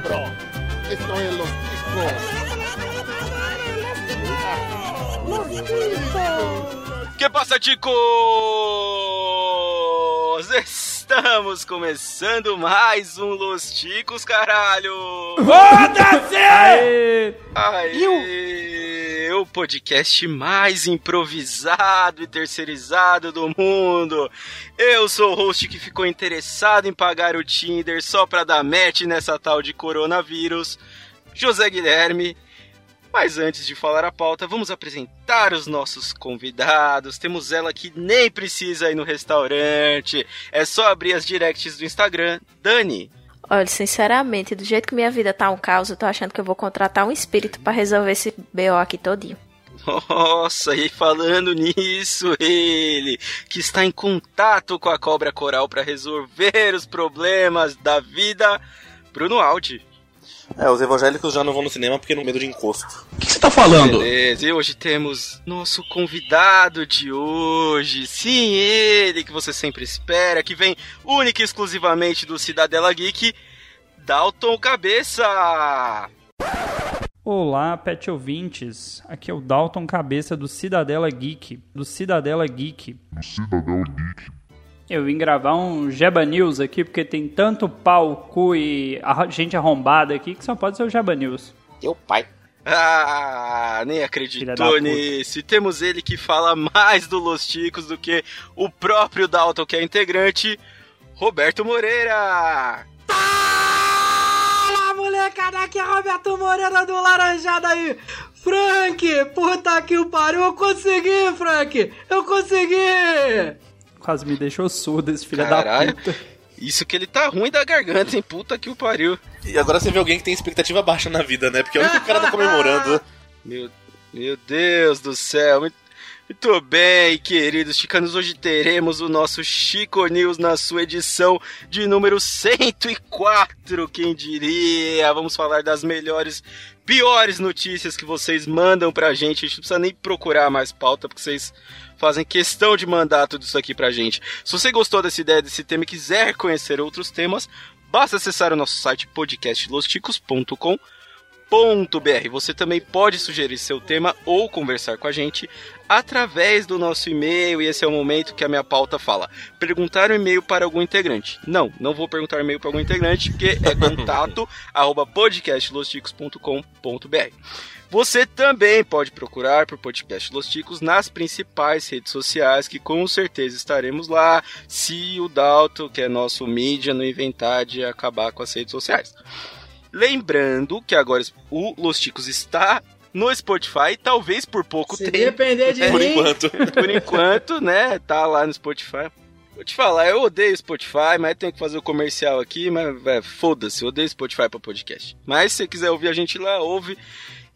cabrón. Esto es Los Ticos. Que passa, ticos? Estamos começando mais um Los Ticos, caralho! Foda-se! Aê! O podcast mais improvisado e terceirizado do mundo. Eu sou o host que ficou interessado em pagar o Tinder só pra dar match nessa tal de coronavírus, José Guilherme. Mas antes de falar a pauta, vamos apresentar os nossos convidados. Temos ela que nem precisa ir no restaurante. É só abrir as directs do Instagram. Dani. Olha, sinceramente, do jeito que minha vida tá um caos, eu tô achando que eu vou contratar um espírito para resolver esse BO aqui todinho. Nossa, e falando nisso, ele que está em contato com a cobra coral para resolver os problemas da vida, Bruno Aldi. É, os evangélicos já não vão no cinema porque não medo de encosto. O que você tá falando? Beleza, e hoje temos nosso convidado de hoje. Sim, ele que você sempre espera, que vem única e exclusivamente do Cidadela Geek, Dalton Cabeça. Olá, pet ouvintes. Aqui é o Dalton Cabeça do Cidadela Geek. Do Cidadela Geek. Do Cidadela Geek. Eu vim gravar um Jeba News aqui, porque tem tanto pau, cu e gente arrombada aqui que só pode ser o Jeba News. Teu pai. Ah, nem acreditou nisso. E temos ele que fala mais do Los Ticos do que o próprio Dalton, que é integrante, Roberto Moreira. Fala, molecada, aqui é Roberto Moreira do Laranjada aí. Frank, puta que o pariu, eu consegui, Frank, eu consegui. Quase me deixou surdo esse filho Caralho. da puta. Isso que ele tá ruim da garganta, hein? Puta que o pariu. E agora você vê alguém que tem expectativa baixa na vida, né? Porque é o único cara tá comemorando. Meu, meu Deus do céu. Muito, muito bem, queridos chicanos. Hoje teremos o nosso Chico News na sua edição de número 104. Quem diria? Vamos falar das melhores, piores notícias que vocês mandam pra gente. A gente não precisa nem procurar mais pauta, porque vocês fazem questão de mandar tudo isso aqui pra gente. Se você gostou dessa ideia, desse tema e quiser conhecer outros temas, basta acessar o nosso site podcastlosticos.com.br. Você também pode sugerir seu tema ou conversar com a gente através do nosso e-mail, e esse é o momento que a minha pauta fala. Perguntar um e-mail para algum integrante. Não, não vou perguntar um e-mail para algum integrante, porque é contato arroba podcastlosticos.com.br. Você também pode procurar por Podcast Los Ticos nas principais redes sociais, que com certeza estaremos lá, se o Dalton, que é nosso mídia, não inventar de acabar com as redes sociais. Lembrando que agora o Los Ticos está no Spotify, talvez por pouco Se tempo. depender de Por mim, enquanto. Por enquanto, né? Tá lá no Spotify. Vou te falar, eu odeio Spotify, mas tenho que fazer o comercial aqui, mas véio, foda-se, eu odeio Spotify pra podcast. Mas se você quiser ouvir a gente lá, ouve.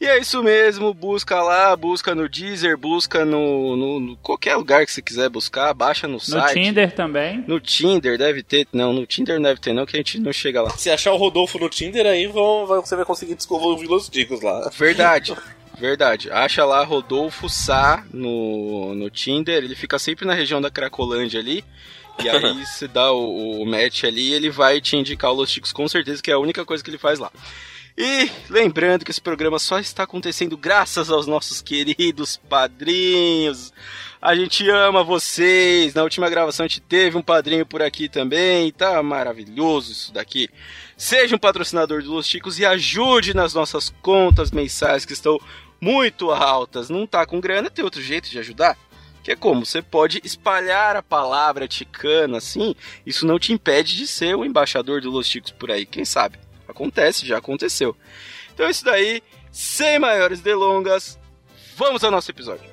E é isso mesmo, busca lá, busca no Deezer, busca no, no, no qualquer lugar que você quiser buscar, baixa no, No site. Tinder também. No Tinder deve ter, não, no Tinder não deve ter não, que a gente não chega lá. Se achar o Rodolfo no Tinder, aí vão, vai- você vai conseguir desenvolver os ticos lá. Verdade. Verdade. Acha lá Rodolfo Sá no, no Tinder. Ele fica sempre na região da Cracolândia ali. E aí você dá o, o match ali ele vai te indicar o Los Chicos com certeza, que é a única coisa que ele faz lá. E lembrando que esse programa só está acontecendo graças aos nossos queridos padrinhos. A gente ama vocês. Na última gravação a gente teve um padrinho por aqui também. Tá maravilhoso isso daqui. Seja um patrocinador do Los Chicos e ajude nas nossas contas mensais que estão muito altas. Não tá com grana, tem outro jeito de ajudar? Que é como? Você pode espalhar a palavra ticana assim. Isso não te impede de ser o embaixador do Los Chicos por aí, quem sabe? Acontece, já aconteceu. Então é isso daí, sem maiores delongas, vamos ao nosso episódio.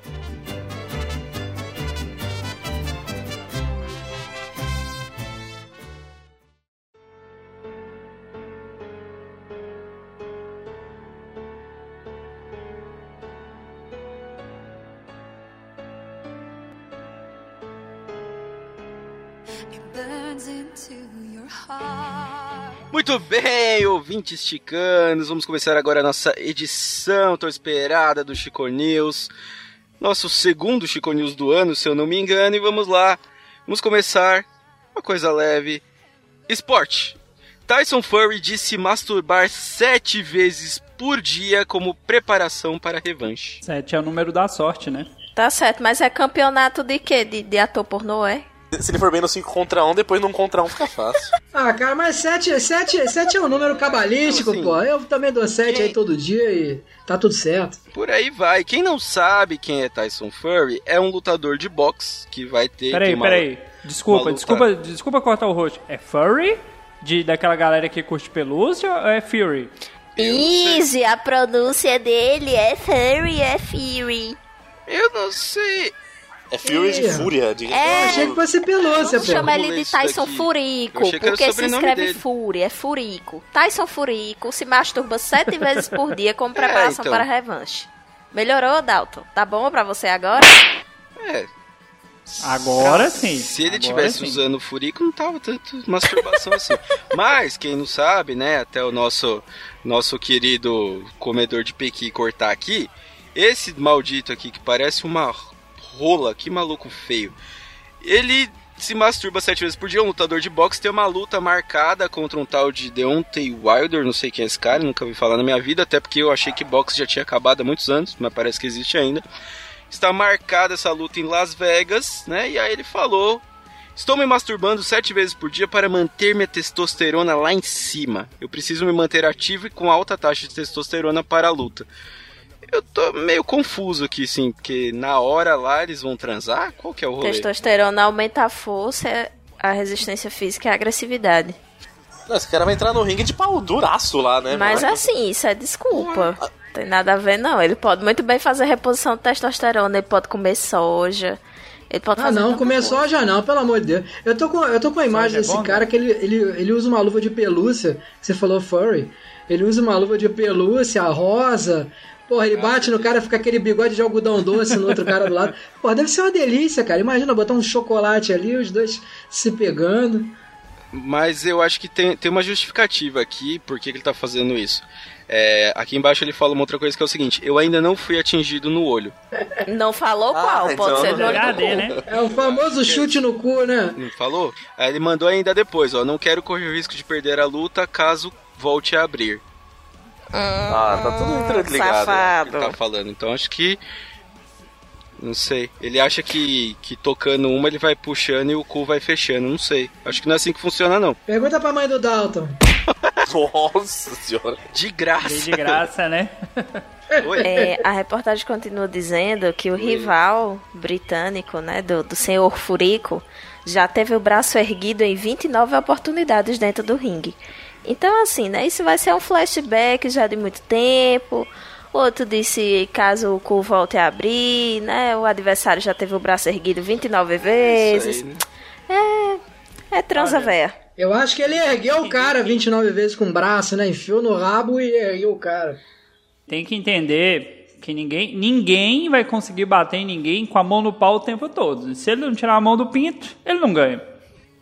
It burns into your heart. Muito bem, ouvintes chicanos, vamos começar agora a nossa edição tão esperada do Chico News. Nosso segundo Chico News do ano, se eu não me engano, e vamos lá. Vamos começar uma coisa leve. Esporte. Tyson Fury disse masturbar sete vezes por dia como preparação para a revanche. Sete é o número da sorte, né? Tá certo, mas é campeonato de quê? De, de ator pornô, é? Se ele for bem no 5 contra 1, depois no contra 1 fica fácil. Ah, cara, mas 7, sete, sete é um número cabalístico, Assim, pô. Eu também dou 7 quem- aí todo dia e tá tudo certo. Por aí vai. Quem não sabe quem é Tyson Fury é um lutador de boxe que vai ter. Peraí, uma- peraí. Desculpa, desculpa, desculpa cortar o rosto. É Furry? De, daquela galera que curte pelúcia ou é Fury? Easy, a pronúncia dele é Furry, é Fury. Eu não sei. É Fury de fúria. De... É. Achei que fosse pelúcia. Chama ele de Tyson. Furico, porque se escreve dele. Fury, é Furico. Tyson Furico se masturba sete vezes por dia como preparação então. para revanche. Melhorou, Dalton? Tá bom pra você agora? É. Agora sim. Se ele Agora tivesse sim. usando o furico, não tava tanto masturbação assim. Mas, quem não sabe, né, até o nosso, nosso querido comedor de pequi cortar aqui, esse maldito aqui que parece uma rola, que maluco feio. Ele se masturba sete vezes por dia, um lutador de boxe, tem uma luta marcada contra um tal de Deontay Wilder, não sei quem é esse cara, nunca ouvi falar na minha vida, até porque eu achei que boxe já tinha acabado há muitos anos, mas parece que existe ainda. Está marcada essa luta em Las Vegas, né? E aí ele falou: Estou me masturbando sete vezes por dia para manter minha testosterona lá em cima. Eu preciso me manter ativo e com alta taxa de testosterona para a luta. Eu tô meio confuso aqui, sim, porque na hora lá eles vão transar? Qual que é o rolê? Testosterona aumenta a força, a resistência física e a agressividade. Não, esse cara vai entrar no ringue de pau duraço lá, né? Mas Vai- assim, isso é desculpa. Tem nada a ver, não. Ele pode muito bem fazer reposição de testosterona, ele pode comer soja. Ele pode Ah, fazer não, comer coisa. soja não, pelo amor de Deus. Eu tô com, eu tô com a imagem Soja é desse bom, cara que ele, ele, ele usa uma luva de pelúcia, que você falou furry. Ele usa uma luva de pelúcia, rosa. Porra, ele bate no cara, fica aquele bigode de algodão doce no outro cara do lado. Porra, deve ser uma delícia, cara. Imagina botar um chocolate ali, os dois se pegando. Mas eu acho que tem, tem uma justificativa aqui por que ele tá fazendo isso. É, aqui embaixo ele fala uma outra coisa que é o seguinte: eu ainda não fui atingido no olho. Não falou Ah, qual, pode então ser no olho do HD, né? É o famoso chute no cu, né? Não falou? Aí ele mandou ainda depois, ó. Não quero correr o risco de perder a luta caso volte a abrir. Ah, tá tudo interligado. Safado. Ele tá falando. Então acho que. Não sei. Ele acha que, que tocando uma ele vai puxando e o cu vai fechando. Não sei. Acho que não é assim que funciona, não. Pergunta pra mãe do Dalton. Nossa senhora. De graça. de graça, né? Oi? É, a reportagem continua dizendo que o rival britânico, né, do, do senhor Furico, já teve o braço erguido em 29 oportunidades dentro do ringue. Então, assim, né, isso vai ser um flashback já de muito tempo. Outro disse caso o cu volte a abrir, né, o adversário já teve o braço erguido 29 vezes. Isso aí, né? É, é transa véia. Eu acho que ele ergueu o cara 29 vezes com o braço, né? Enfiou no rabo e ergueu o cara. Tem que entender que ninguém, ninguém vai conseguir bater em ninguém com a mão no pau o tempo todo. Se ele não tirar a mão do pinto, ele não ganha.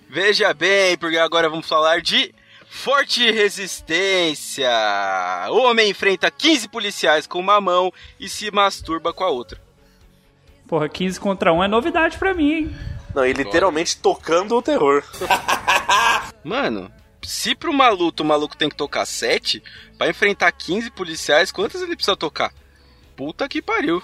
Veja bem, porque agora vamos falar de Forte Resistência. O homem enfrenta 15 policiais com uma mão e se masturba com a outra. Porra, 15 contra 1 é novidade pra mim, hein? Não, e literalmente tocando o terror. Mano, se pro maluco o maluco tem que tocar 7, pra enfrentar 15 policiais, quantas ele precisa tocar? Puta que pariu.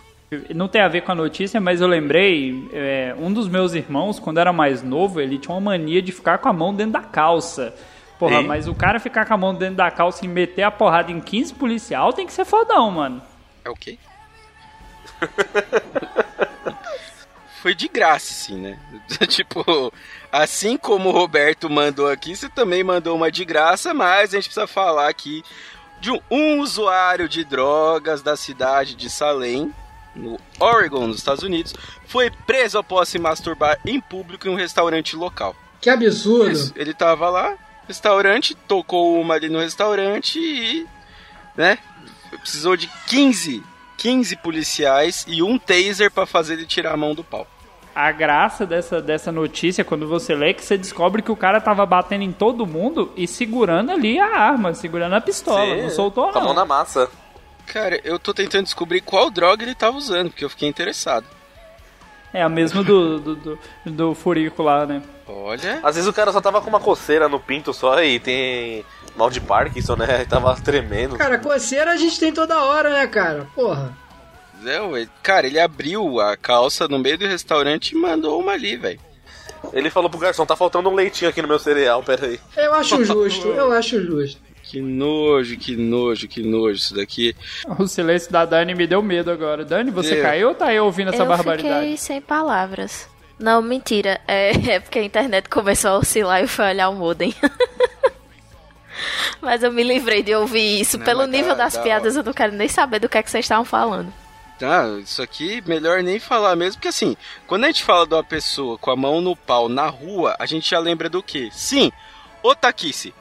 Não tem a ver com a notícia, mas eu lembrei, é, um dos meus irmãos, quando era mais novo, ele tinha uma mania de ficar com a mão dentro da calça. Porra, Hein? mas o cara ficar com a mão dentro da calça e meter a porrada em 15 policial tem que ser fodão, mano. É o quê? Foi de graça, sim, né? tipo, assim como o Roberto mandou aqui, você também mandou uma de graça, mas a gente precisa falar aqui de um, um usuário de drogas da cidade de Salem, no Oregon, nos Estados Unidos, foi preso após se masturbar em público em um restaurante local. Que absurdo. Isso, ele tava lá, restaurante, tocou uma ali no restaurante e, né, precisou de 15, 15 policiais e um taser pra fazer ele tirar a mão do pau. A graça dessa, dessa notícia, quando você lê, é que você descobre que o cara tava batendo em todo mundo e segurando ali a arma, segurando a pistola. Sim, não soltou, a mão não. na massa. Cara, eu tô tentando descobrir qual droga ele tava usando, porque eu fiquei interessado. É a mesma do, do, do, do furico lá, né? Olha. Às vezes o cara só tava com uma coceira no pinto só e tem mal de Parkinson, né? E tava tremendo. Cara, coceira a gente tem toda hora, né, cara? Porra. É, ué. Cara, ele abriu a calça no meio do restaurante e mandou uma ali, velho. Ele falou pro garçom, tá faltando um leitinho aqui no meu cereal, pera aí. Eu acho justo, eu acho justo. Que nojo, que nojo, que nojo isso daqui. O silêncio da Dani me deu medo agora. Dani, você Eu. caiu ou tá eu ouvindo essa eu barbaridade? fiquei sem palavras. Não, mentira. É, é porque a internet começou a oscilar e eu fui olhar o modem. mas eu me livrei de ouvir isso. Não, Pelo nível dá- das dá- piadas, eu não quero nem saber do que é que vocês estavam falando. Tá, isso aqui melhor nem falar mesmo, porque assim, quando a gente fala de uma pessoa com a mão no pau na rua, a gente já lembra do quê? Sim, Otakice.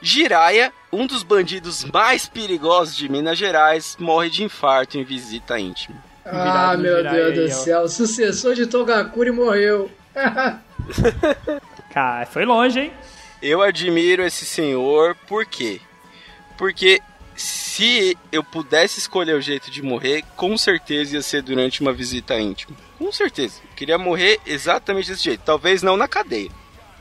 Jiraya, um dos bandidos mais perigosos de Minas Gerais, morre de infarto em visita íntima. Ah, meu Deus do céu. O sucessor de Togakuri morreu. Cara, foi longe, hein? Eu admiro esse senhor, por quê? Porque se eu pudesse escolher o jeito de morrer, com certeza ia ser durante uma visita íntima. Com certeza. Eu queria morrer exatamente desse jeito. Talvez não na cadeia.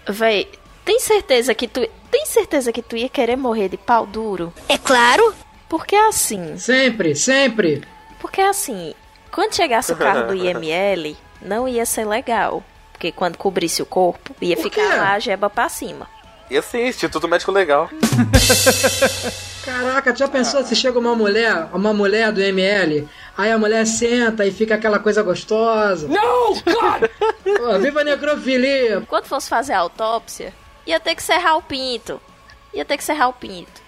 Véi, tem certeza que tu. Tem certeza que tu ia querer morrer de pau duro? É claro. Porque assim. sempre, sempre. Porque assim, quando chegasse o carro do IML, não ia ser legal. Porque quando cobrisse o corpo, ia ficar quê? lá a jeba pra cima. E assim, Instituto Médico Legal. Caraca, já pensou se chega uma mulher, uma mulher do ML, aí a mulher senta e fica aquela coisa gostosa? Não, cara! viva a necrofilia! Quando fosse fazer a autópsia, ia ter que serrar o pinto. Ia ter que serrar o pinto.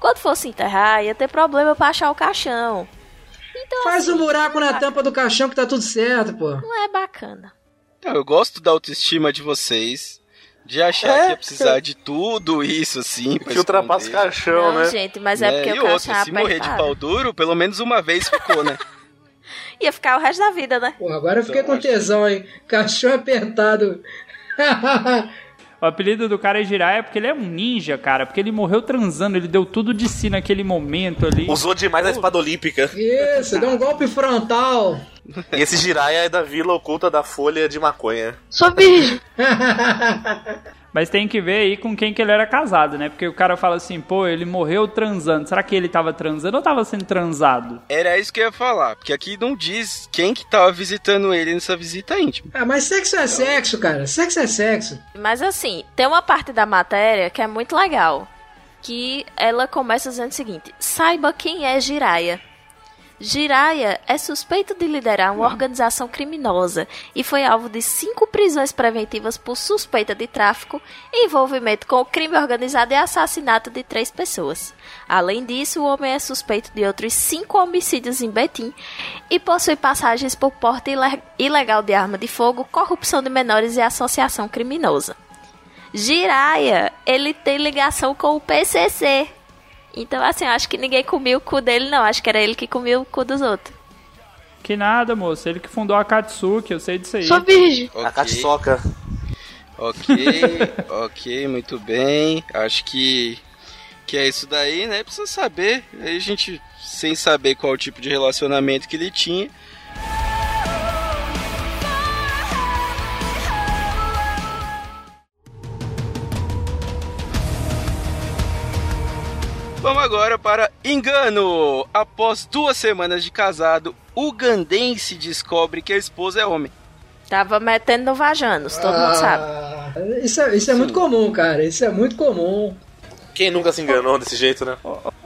Quando fosse enterrar, ia ter problema pra achar o caixão. Então, Faz assim, um buraco na tampa do caixão que tá tudo certo, pô. Não é bacana. Não, eu gosto da autoestima de vocês. De achar É, que ia precisar de tudo isso, assim. Que ultrapassa o caixão, não, né? gente, mas é né? porque E o caixão outra, é se morrer de pau duro, pelo menos uma vez ficou, né? Ia ficar o resto da vida, né? Pô, agora eu fiquei Então, com tesão, hein? Caixão apertado. O apelido do cara é Jiraiya porque ele é um ninja, cara. Porque ele morreu transando, ele deu tudo de si naquele momento ali. Usou demais a espada olímpica. Isso, deu um golpe frontal. E esse Jiraiya é da vila oculta da folha de maconha. Sou virgem. Mas tem que ver aí com quem que ele era casado, né? Porque o cara fala assim, pô, ele morreu transando. Será que ele tava transando ou tava sendo transado? Era isso que eu ia falar, porque aqui não diz quem que tava visitando ele nessa visita íntima. Ah, mas sexo é sexo, cara. Sexo é sexo. Mas assim, tem uma parte da matéria que é muito legal. Que ela começa dizendo o seguinte: saiba quem é Jiraya. Jiraya é suspeito de liderar uma organização criminosa e foi alvo de cinco prisões preventivas por suspeita de tráfico, envolvimento com o crime organizado e assassinato de três pessoas. Além disso, o homem é suspeito de outros cinco homicídios em Betim e possui passagens por porte ile- ilegal de arma de fogo, corrupção de menores e associação criminosa. Jiraya, ele tem ligação com o PCC. Então, assim, eu acho que ninguém comia o cu dele, não. Acho que era ele que comia o cu dos outros. Que nada, moço. Ele que fundou a Katsuki, eu sei disso aí. Sou virgem. A Katsoka. Ok, ok, muito bem. Acho que, que é isso daí, né? Precisa saber. Aí a gente, sem saber qual tipo de relacionamento que ele tinha. Vamos agora para engano. Após duas semanas de casado, o gandense descobre que a esposa é homem. Tava metendo no Vajanos, todo mundo sabe. Ah, Isso é, isso é muito comum, cara. Isso é muito comum. Quem nunca se enganou desse jeito, né?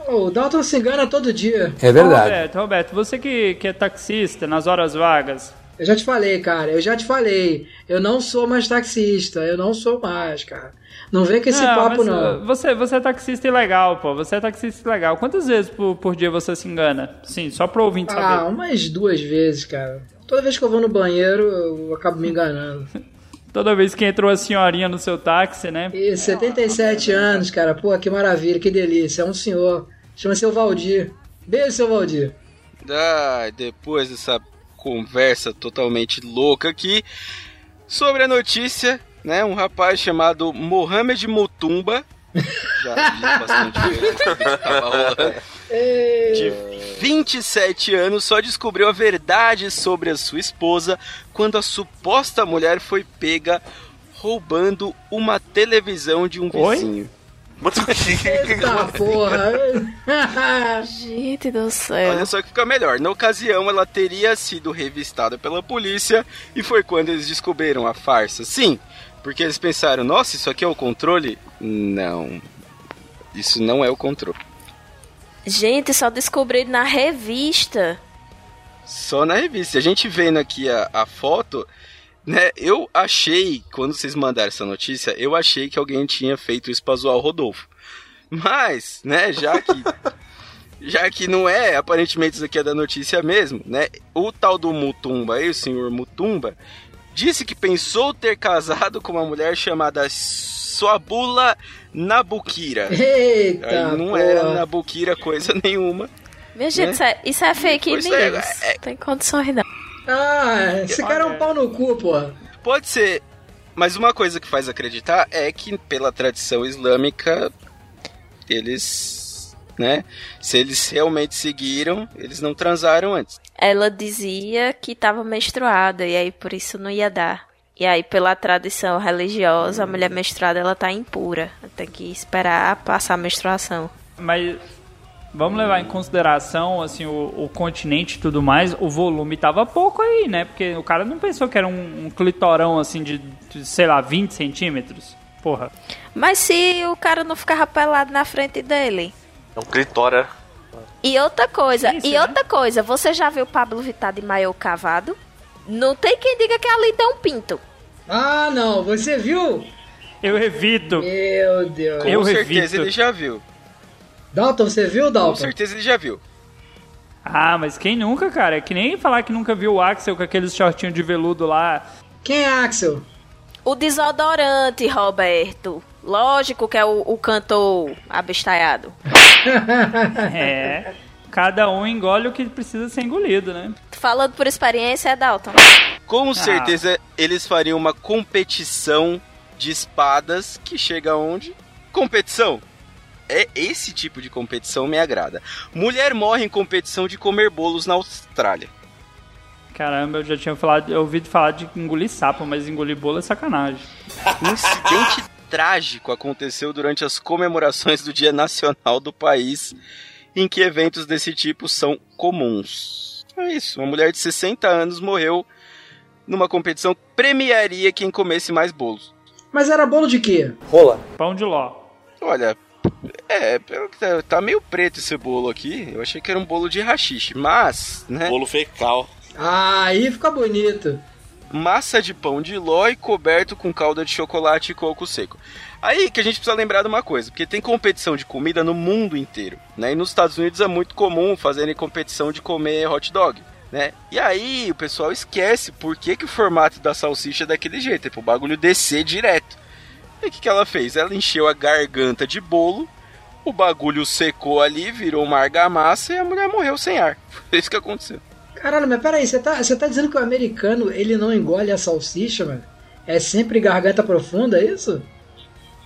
O Dalton se engana todo dia. É verdade. Roberto, Roberto, você que, que é taxista nas horas vagas. Eu já te falei, cara. Eu já te falei. Eu não sou mais taxista. Eu não sou mais, cara. Não vem com esse papo, mas, não. uh, Você, você é taxista ilegal, pô. Você é taxista ilegal. Quantas vezes por, por dia você se engana? Sim, só pro ouvinte Ah, saber. umas duas vezes, cara. Toda vez que eu vou no banheiro, eu acabo me enganando. Toda vez que entrou a senhorinha no seu táxi, né? E 77 anos, cara. Pô, que maravilha, que delícia. É um senhor. Chama seu Valdir. Beijo, seu Valdir. Ah, depois dessa conversa totalmente louca aqui sobre a notícia, né? Um rapaz chamado Mohamed Mutumba. Já bastante De 27 anos, só descobriu a verdade sobre a sua esposa quando a suposta mulher foi pega roubando uma televisão de um Oi? vizinho. Eita porra! Gente do céu. Olha só que fica melhor. Na ocasião, ela teria sido revistada pela polícia e foi quando eles descobriram a farsa. Sim, porque eles pensaram: nossa, isso aqui é o controle? Não. Isso não é o controle. Gente, só descobri na revista. Só na revista. A gente vendo aqui a, a foto, né? Eu achei, quando vocês mandaram essa notícia, eu achei que alguém tinha feito isso pra zoar o Rodolfo. Mas, né, já que. já que não é, aparentemente isso aqui é da notícia mesmo, né? O tal do Mutumba aí, o senhor Mutumba, disse que pensou ter casado com uma mulher chamada Suabula Nabukira. Eita! Aí não porra. era Nabukira coisa nenhuma. Minha gente, Né? isso, é, isso é fake Pois news. é, é- Tem condições não. Ah, esse cara é um pau no cu, porra. Pode ser, mas uma coisa que faz acreditar é que pela tradição islâmica eles, né, se eles realmente seguiram, eles não transaram antes. Ela dizia que estava menstruada e aí por isso não ia dar. E aí, pela tradição religiosa, a mulher menstruada ela tá impura. Tem que esperar passar a menstruação. Mas vamos levar em consideração assim o, o continente e tudo mais, o volume tava pouco aí, né? Porque o cara não pensou que era um, um clitorão assim de, de, sei lá, 20 centímetros. Porra. Mas se o cara não ficava pelado na frente dele? É um clitória. E outra coisa, Isso, e né? outra coisa, você já viu Pablo Vittar de maiô cavado? Não tem quem diga que ali tem um pinto. Ah, não, você viu? Eu evito. Meu Deus. Com Eu certeza evito. ele já viu. Dalton, você viu, Com Dalton? certeza ele já viu. Ah, mas quem nunca, cara? É que nem falar que nunca viu o Axel com aqueles shortinhos de veludo lá. Quem é Axel? O desodorante, Roberto. Lógico que é o, o cantor abestalhado. É. Cada um engole o que precisa ser engolido, né? Falando por experiência, é Dalton. Com Ah. certeza eles fariam uma competição de espadas que chega aonde? Competição. É esse tipo de competição me agrada. Mulher morre em competição de comer bolos na Austrália. Caramba, eu já tinha falado, eu ouvido falar de engolir sapo, mas engolir bolo é sacanagem. Incidente trágico aconteceu durante as comemorações do Dia Nacional do país, em que eventos desse tipo são comuns. É isso, uma mulher de 60 anos morreu numa competição que premiaria quem comesse mais bolos. Mas era bolo de quê? Rola. Pão de ló. Olha, é, pelo que tá, tá meio preto esse bolo aqui. Eu achei que era um bolo de rachixe, mas, né? Bolo fecal. Ah, aí fica bonito. Massa de pão de ló e coberto com calda de chocolate e coco seco. Aí que a gente precisa lembrar de uma coisa, porque tem competição de comida no mundo inteiro, né? E nos Estados Unidos é muito comum fazerem competição de comer hot dog, né? E aí o pessoal esquece por que, que o formato da salsicha é daquele jeito, é pro bagulho descer direto. E o que, que ela fez? Ela encheu a garganta de bolo, o bagulho secou ali, virou uma argamassa e a mulher morreu sem ar. Foi isso que aconteceu. Caralho, mas peraí, você tá, você tá dizendo que o americano ele não engole a salsicha, mano? É sempre garganta profunda, é isso?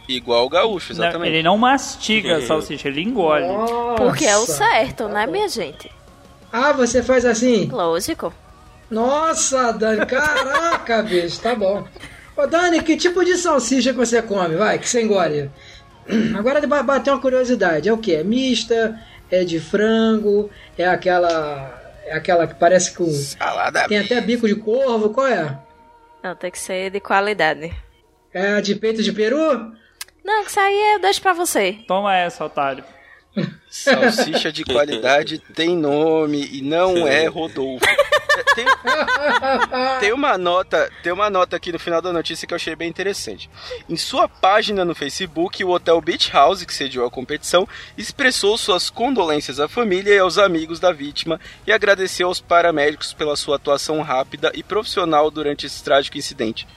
Igual o gaúcho, Não, exatamente. ele não mastiga a salsicha, ele engole. Porque é o Nossa. certo, né, minha gente? Ah, você faz assim? Lógico. Nossa, Dani, caraca, bicho, tá bom. Ô, Dani, que tipo de salsicha que você come, vai, que você engole? Agora ba- bateu uma curiosidade, é o que? É mista? É de frango? É aquela... É aquela que parece com... Salada Tem até bico de corvo, qual é? Não, tem que ser de qualidade. É a de peito de peru? Não, que isso aí eu deixo pra você. Toma essa, otário. Salsicha de qualidade tem nome e não é Rodolfo. Tem, tem uma nota, tem uma nota aqui no final da notícia que eu achei bem interessante. Em sua página no Facebook, o Hotel Beach House, que sediou a competição, expressou suas condolências à família e aos amigos da vítima e agradeceu aos paramédicos pela sua atuação rápida e profissional durante esse trágico incidente.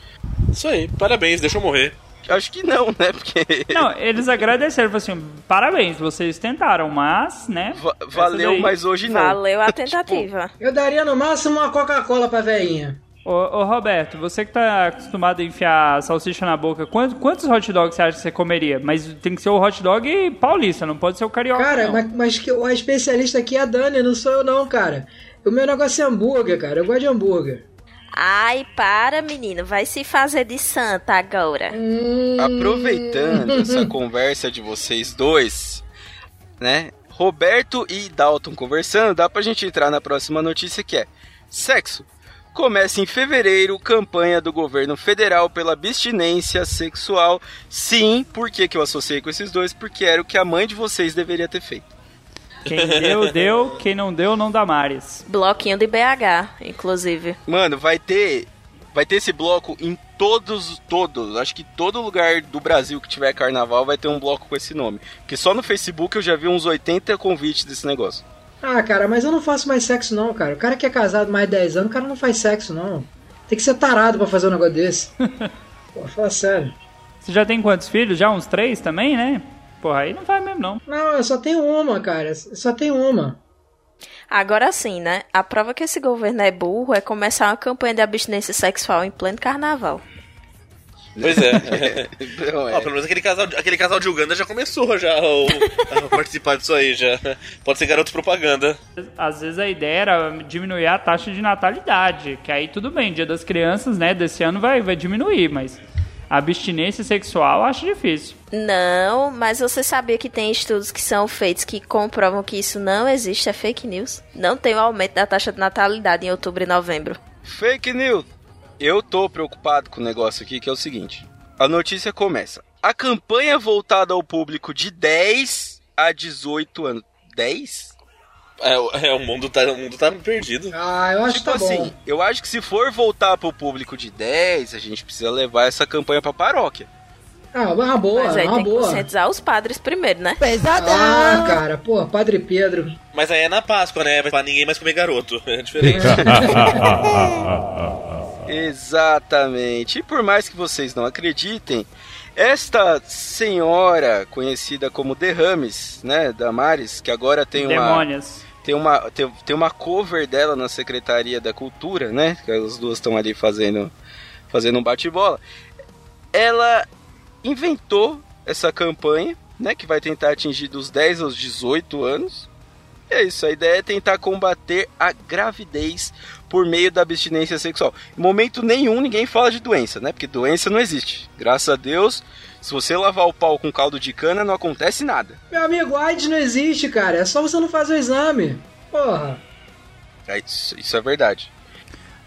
Isso aí, parabéns, deixa eu morrer. Acho que não, né? Porque Não, eles agradeceram, falaram assim, parabéns, vocês tentaram, mas, né? va- valeu, daí- mas hoje não. Valeu a tentativa. Eu daria no máximo uma Coca-Cola pra veinha. Ô, ô, Roberto, você que tá acostumado a enfiar salsicha na boca, quantos, quantos hot dogs você acha que você comeria? Mas tem que ser o hot dog paulista, não pode ser o carioca. Cara, não. mas, mas que o a especialista aqui é a Dani, não sou eu não, cara. O meu negócio é hambúrguer, cara. Eu gosto de hambúrguer. Ai, para, menino. Vai se fazer de santa agora. Hum, Aproveitando essa conversa de vocês dois, né? Roberto e Dalton conversando, dá pra gente entrar na próxima notícia que é sexo. Começa em fevereiro campanha do governo federal pela abstinência sexual. Sim, por que, que eu associei com esses dois? Porque era o que a mãe de vocês deveria ter feito. Quem deu, deu. Quem não deu, não dá mares. Bloquinho de BH, inclusive. Mano, vai ter vai ter esse bloco em todos todos, acho que todo lugar do Brasil que tiver carnaval vai ter um bloco com esse nome. Porque só no Facebook eu já vi uns 80 convites desse negócio. Ah, cara, mas eu não faço mais sexo não, cara. O cara que é casado mais de 10 anos, o cara não faz sexo não. Tem que ser tarado pra fazer um negócio desse. Pô, fala sério. Você já tem quantos filhos? Já uns três também, né? Porra, aí não vai mesmo, não. Não, eu só tenho uma, cara. Eu Só tenho uma. Agora sim, né? A prova que esse governo é burro é começar uma campanha de abstinência sexual em pleno carnaval. Pois é. Não, Ó, é. pelo menos aquele casal, aquele casal de Uganda já começou já o- a participar disso aí já. Pode ser garoto propaganda. Às vezes a ideia era diminuir a taxa de natalidade, que aí tudo bem, dia das crianças, né, desse ano vai, vai diminuir, mas abstinência sexual eu acho difícil. Não, mas você sabia que tem estudos que são feitos que comprovam que isso não existe, é fake news? Não tem o aumento da taxa de natalidade em outubro e novembro. Fake news. Eu tô preocupado com o negócio aqui que é o seguinte. A notícia começa. A campanha voltada ao público de 10 a 18 anos. 10? É, o- é, o mundo tá, o mundo tá perdido. Ah, eu acho Tipo que tá assim, bom. eu acho que se for voltar pro público de 10, a gente precisa levar essa campanha pra paróquia. Ah, uma boa, mas aí uma tem que boa. conscientizar os padres primeiro, né? Ah, cara, pô, Padre Pedro. Mas aí é na Páscoa, né? Pra ninguém mais comer garoto. É diferente. Exatamente. E por mais que vocês não acreditem, esta senhora conhecida como Derrames, né, Damares, que agora tem uma Demônios. Tem uma tem, tem uma cover dela na Secretaria da Cultura, né? Que as duas estão ali fazendo fazendo um bate-bola. Ela inventou essa campanha, né, que vai tentar atingir dos 10 aos 18 anos. E é isso, a ideia é tentar combater a gravidez por meio da abstinência sexual. Em momento nenhum ninguém fala de doença, né? Porque doença não existe. Graças a Deus, se você lavar o pau com caldo de cana, não acontece nada. Meu amigo, AIDS não existe, cara. É só você não fazer o exame. Porra. É Isso, isso é verdade.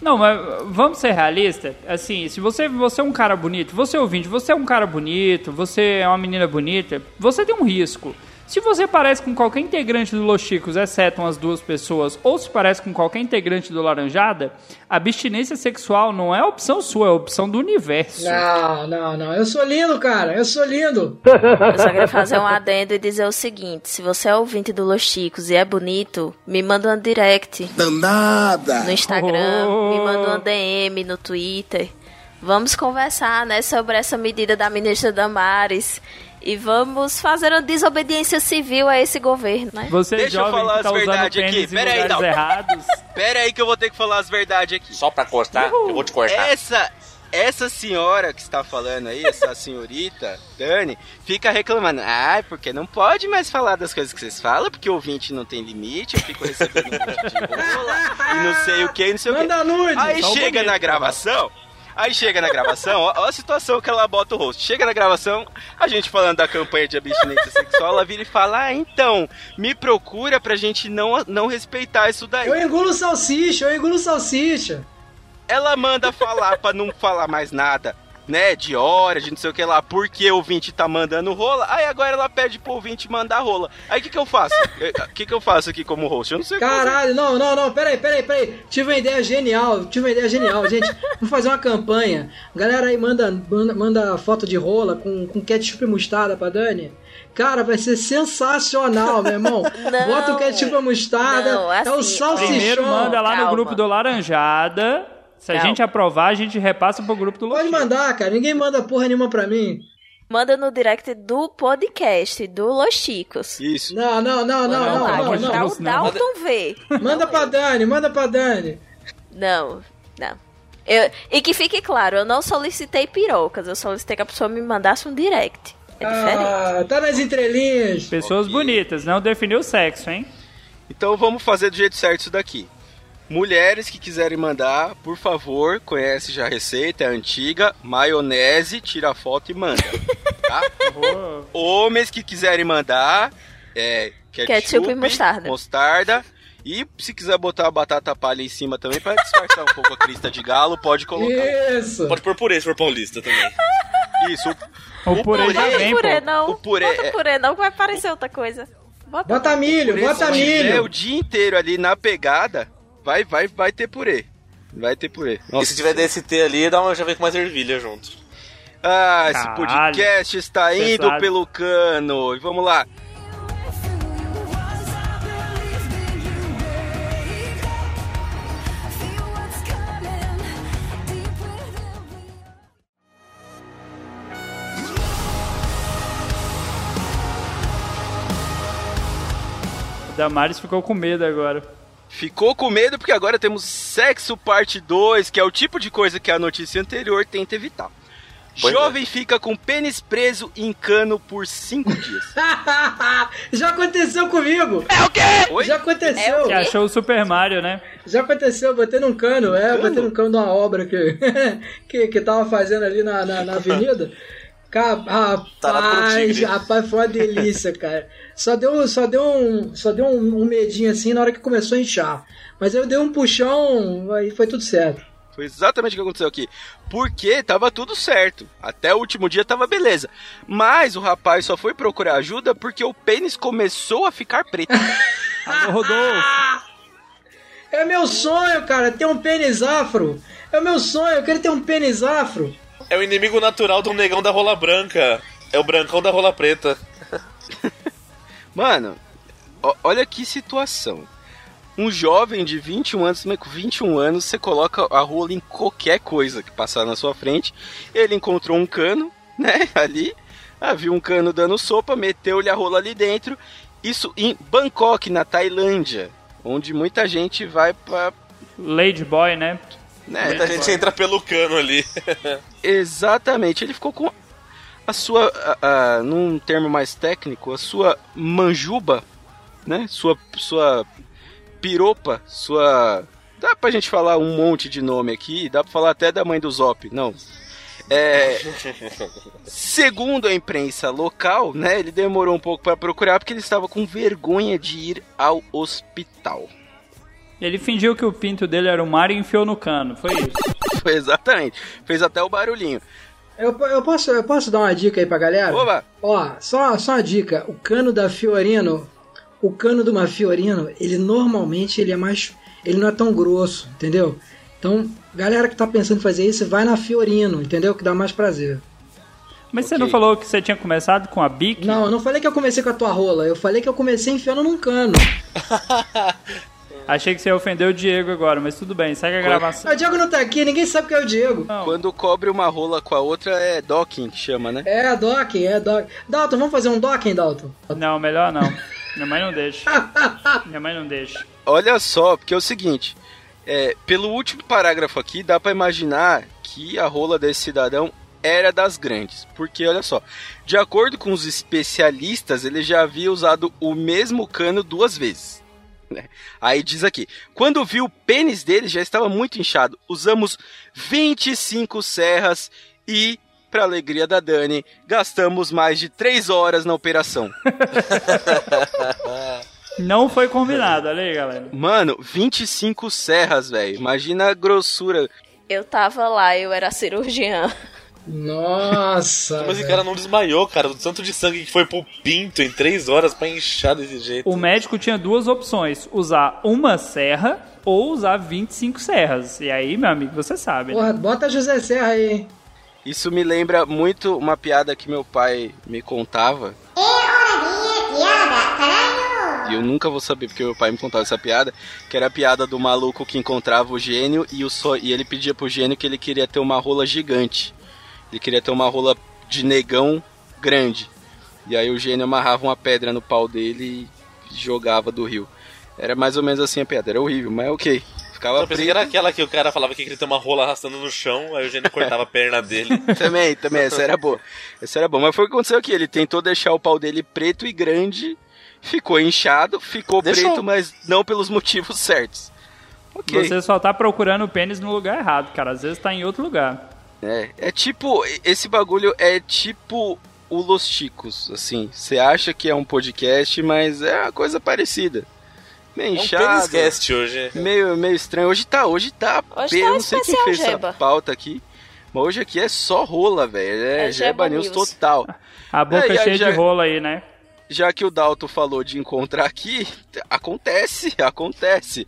Não, mas vamos ser realistas. Assim, se você, você é um cara bonito, você é ouvinte, você é um cara bonito, você é uma menina bonita, você tem um risco. Se você parece com qualquer integrante do Los Chicos, exceto umas duas pessoas, ou se parece com qualquer integrante do Laranjada, a abstinência sexual não é opção sua, é opção do universo. Não, não, não. Eu sou lindo, cara. Eu sou lindo. Eu só queria fazer um adendo e dizer o seguinte: se você é ouvinte do Los Chicos e é bonito, me manda um direct Danada! no Instagram, Oh. me manda um DM no Twitter. Vamos conversar, né, sobre essa medida da ministra Damares. E vamos fazer uma desobediência civil a esse governo, né? Você Deixa eu jovem falar que tá as verdades aqui. Pera aí, não. errados. Pera aí que eu vou ter que falar as verdades aqui. Só pra cortar, eu vou te cortar. Essa essa senhora que está falando aí, essa senhorita, Dani, fica reclamando. Ah, porque não pode mais falar das coisas que vocês falam, porque o ouvinte não tem limite, eu fico recebendo um monte de rola e não sei o que, não sei o que. Manda nude. Aí Só chega bonito, na gravação, aí chega na gravação, ó, ó a situação que ela bota o rosto. Chega na gravação, a gente falando da campanha de abstinência sexual, ela vira e fala: Ah, então, me procura pra gente não, não respeitar isso daí. Eu engulo salsicha, eu engulo salsicha. Ela manda falar pra não falar mais nada, né? De hora, de não sei o que lá, porque o ouvinte tá mandando rola. Aí agora ela pede pro ouvinte mandar rola. Aí o que que eu faço? O que que eu faço aqui como host? Eu não sei o que fazer. Caralho, não, não, não, peraí, peraí, peraí. Tive uma ideia genial, tive uma ideia genial, gente. Vamos fazer uma campanha. Galera aí manda, manda, manda foto de rola com, com ketchup e mostarda pra Dani. Cara, vai ser sensacional, meu irmão. Não. Bota o ketchup e a mostarda. Não, é o assim, salsichão. Primeiro manda lá no Calma. grupo do Laranjada. Se a gente aprovar, a gente repassa pro grupo do Pode mandar, cara. Ninguém manda porra nenhuma pra mim. Manda no direct do podcast do Los Chicos. Isso. Não, não, não, não, Não, não, amor de não. O Dalton ver. Manda pra Dani, manda pra Dani. Não, não. Eu- e que fique claro, eu não solicitei pirocas, eu solicitei que a pessoa me mandasse um direct. É diferente. Ah, tá nas entrelinhas. Pessoas bonitas, não definiu o sexo, hein? Então vamos fazer do jeito certo isso daqui. Mulheres que quiserem mandar, por favor, conhece já a receita, é antiga, maionese, tira a foto e manda. Tá? Homens que quiserem mandar, é ketchup, Ketchup e mostarda. mostarda. E se quiser botar a batata palha em cima também pra disfarçar um pouco a crista de galo, pode colocar. Isso. Pode pôr purê se for paulista também. Isso. O purê já Bota vem, purê não. O purê Bota é- purê não, que vai parecer outra coisa. Bota, Bota milho, Purê, bota milho. o dia inteiro ali na pegada, vai, vai, vai ter purê. Vai ter purê. E se tiver DST ali, dá uma, já vem com mais ervilha junto. Ah, esse Caralho. podcast está indo Pesado. pelo cano. E vamos lá. Damares ficou com medo agora. Ficou com medo porque agora temos sexo parte 2, que é o tipo de coisa que a notícia anterior tenta evitar. Pois Jovem fica com pênis preso em cano por 5 dias. Já aconteceu comigo. É o quê? Oi? Já aconteceu. Você achou o Super Mario, né? Já aconteceu, botei num cano, é, Cano? botei num cano de uma obra que, que, que tava fazendo ali na, na, na avenida. Um rapaz, rapaz, foi uma delícia, cara. Só deu, só deu, um, só deu um, um medinho assim na hora que começou a inchar. Mas eu dei um puxão, aí foi tudo certo. Foi exatamente o que aconteceu aqui. Porque tava tudo certo. Até o último dia tava beleza. Mas o rapaz só foi procurar ajuda porque o pênis começou a ficar preto. Alô, Rodolfo. É meu sonho, cara, ter um pênis afro. É o meu sonho, eu quero ter um pênis afro. É o inimigo natural do negão da rola branca. É o brancão da rola preta. Mano, olha que situação. Um jovem de 21 anos, mas com 21 anos, você coloca a rola em qualquer coisa que passar na sua frente. Ele encontrou um cano, né, ali. Ah, viu um cano dando sopa, meteu-lhe a rola ali dentro. Isso em Bangkok, na Tailândia, onde muita gente vai pra. Lady Boy, né? Né, Muita gente entra pelo cano ali. Exatamente, ele ficou com a sua, a- a- num termo mais técnico, a sua manjuba, né? Sua, sua piropa, sua. Dá pra gente falar um monte de nome aqui, dá pra falar até da mãe do Zop, não. É, segundo a imprensa local, né? Ele demorou um pouco pra procurar porque ele estava com vergonha de ir ao hospital. Ele fingiu que o pinto dele era o Mario e enfiou no cano. Foi isso. Foi exatamente. Fez até o barulhinho. Eu, eu, posso, eu posso dar uma dica aí pra galera? Oba! Ó, só, só uma dica. O cano da Fiorino, o cano de uma Fiorino, ele normalmente ele é mais. Ele não é tão grosso, entendeu? Então, galera que tá pensando em fazer isso, vai na Fiorino, entendeu? Que dá mais prazer. Mas você Ok. não falou que você tinha começado com a Bic? Não, eu não falei que eu comecei com a tua rola, eu falei que eu comecei enfiando num cano. Achei que você ia ofender o Diego agora, mas tudo bem, segue a gravação. O Diego não tá aqui, ninguém sabe que é o Diego. Não. Quando cobre uma rola com a outra é docking que chama, né? É, docking, é docking. Dalton, vamos fazer um docking, Dalton? Não, melhor não. Minha mãe não deixa. Minha mãe não deixa. Olha só, porque é o seguinte, é, pelo último parágrafo aqui, dá pra imaginar que a rola desse cidadão era das grandes. Porque, olha só, de acordo com os especialistas, ele já havia usado o mesmo cano duas vezes. Né? Aí diz aqui, quando viu o pênis dele já estava muito inchado. Usamos 25 serras e, pra alegria da Dani, gastamos mais de 3 horas na operação. Não foi combinado, olha aí, galera. Mano, 25 serras, velho. Imagina a grossura. Eu tava lá, eu era cirurgiã. Nossa. Mas esse velho. cara não desmaiou, cara. Do tanto de sangue que foi pro pinto em três horas pra inchar desse jeito. O médico tinha duas opções: usar uma serra ou usar 25 serras. E aí, meu amigo, você sabe. né? Porra, bota José Serra aí? Isso me lembra muito uma piada que meu pai me contava. E eu nunca vou saber porque meu pai me contava essa piada, que era a piada do maluco que encontrava o gênio e, o so... e ele pedia pro gênio que ele queria ter uma rola gigante. Ele queria ter uma rola de negão grande. E aí o gênio amarrava uma pedra no pau dele e jogava do rio. Era mais ou menos assim a piada, era horrível, mas ok. Ficava Eu pensei que era aquela que o cara falava que queria ter uma rola arrastando no chão, aí o gênio cortava a perna dele. Também, também, essa era boa. Essa era boa. Mas foi o que aconteceu aqui. Ele tentou deixar o pau dele preto e grande, ficou inchado, ficou Deixou. preto, mas não pelos motivos certos. Ok. Você só tá procurando o pênis no lugar errado, cara. Às vezes tá em outro lugar. É, é tipo, esse bagulho é tipo o Los Chicos, assim. Você acha que é um podcast, mas é uma coisa parecida. Meio É um pêniscast hoje. meio, meio estranho. Hoje tá, hoje tá. Hoje eu tá não sei quem fez Jeba. essa pauta aqui. Mas hoje aqui é só rola, velho. É, É Jeba Jeba News, total. A boca É, cheia já- de rola aí, né? Já que o Dalton falou de encontrar aqui, acontece, acontece.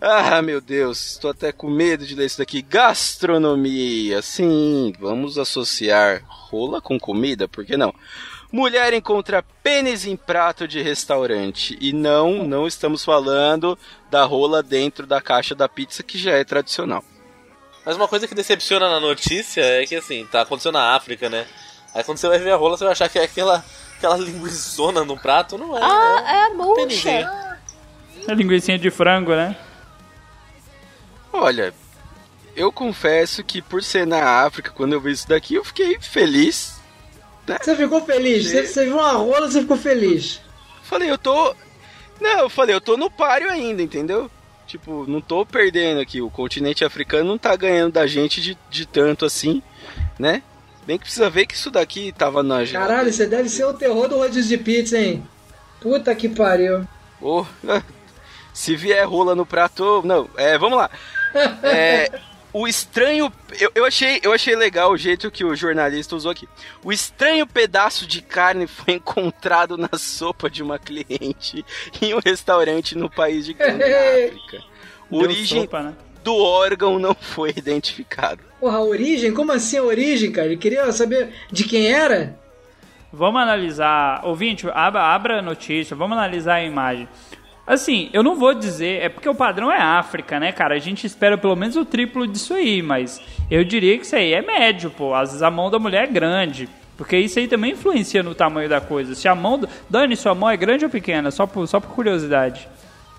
Ah, meu Deus, estou até com medo de ler isso daqui. Gastronomia, sim, vamos associar rola com comida, por que não? Mulher encontra pênis em prato de restaurante. E não, não estamos falando da rola dentro da caixa da pizza, que já é tradicional. Mas uma coisa que decepciona na notícia é que assim, tá acontecendo na África, né? Aí quando você vai ver a rola, você vai achar que é aquela, aquela linguiçona no prato, não é? Ah, é a um murcha. penizinho. É linguiça de frango, né? Olha, eu confesso que por ser na África, quando eu vi isso daqui, eu fiquei feliz. Você ficou feliz? Você, você viu uma rola, você ficou feliz. Falei, eu tô. Não, eu falei, eu tô no páreo ainda, entendeu? Tipo, não tô perdendo aqui. O continente africano não tá ganhando da gente de, de tanto assim, né? Bem que precisa ver que isso daqui tava na Caralho, você deve ser o terror do rodízio de pizza, hein? Puta que pariu. Ô, se vier rola no prato. Não, é, vamos lá. É, o estranho. Eu, eu, achei, eu achei legal o jeito que o jornalista usou aqui. O estranho pedaço de carne foi encontrado na sopa de uma cliente em um restaurante no país de Cana, na África. Origem sopa, né? do órgão não foi identificado. Porra, a origem? Como assim a origem, cara? Ele queria saber de quem era? Vamos analisar. Ouvinte, abra, abra a notícia, vamos analisar a imagem. Assim, eu não vou dizer, é porque o padrão é África, né, cara? A gente espera pelo menos o triplo disso aí, mas eu diria que isso aí é médio, pô. Às vezes a mão da mulher é grande. Porque isso aí também influencia no tamanho da coisa. Se a mão. do- Dani, sua mão é grande ou pequena? Só por, só por curiosidade.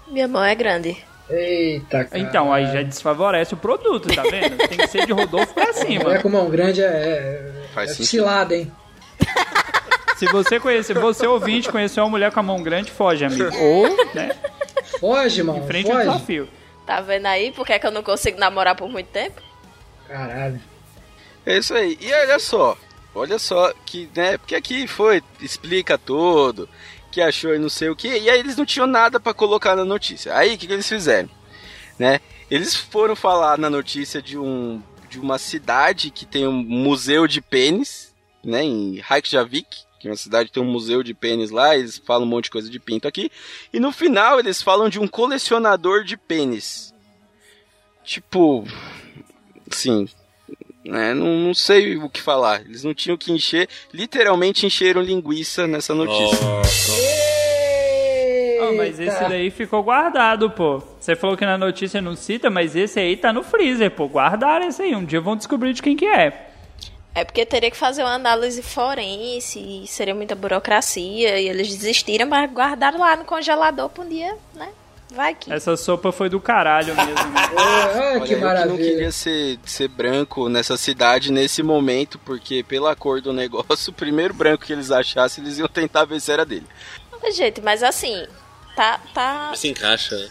Minha mão é grande. Eita, cara. Então, aí já desfavorece o produto, tá vendo? Tem que ser de Rodolfo pra cima. Mulher com mão grande é, é, Faz é sentido. cilada, hein? Se você conhecer, você ouvinte, conheceu uma mulher com a mão grande, foge, amigo. Ou, né, Foge, mano. frente ao foge. desafio. Tá vendo aí por que, é que eu não consigo namorar por muito tempo? Caralho. É isso aí. E olha só, olha só que, né, porque aqui foi, explica tudo, que achou e não sei o que, e aí eles não tinham nada pra colocar na notícia. Aí o que, que eles fizeram? Né? Eles foram falar na notícia de um de uma cidade que tem um museu de pênis, né, em Reykjavik, que uma cidade tem um museu de pênis lá, eles falam um monte de coisa de pinto aqui, e no final eles falam de um colecionador de pênis. Tipo, sim, né? Não, não sei o que falar. Eles não tinham que encher. Literalmente encheram linguiça nessa notícia. Ah, mas esse daí ficou guardado, pô. Você falou que na notícia não cita, mas esse aí tá no freezer, pô. Guardaram esse aí. Um dia vão descobrir de quem que é. É porque teria que fazer uma análise forense, e seria muita burocracia, e eles desistiram, mas guardaram lá no congelador pra um dia, né? Vai que. Essa sopa foi do caralho mesmo. né? Ah, Olha, que eu que não maravilha. queria ser, ser branco nessa cidade nesse momento, porque pela cor do negócio, o primeiro branco que eles achassem, eles iam tentar ver se era dele. Gente, mas assim, tá, tá, Se encaixa. né?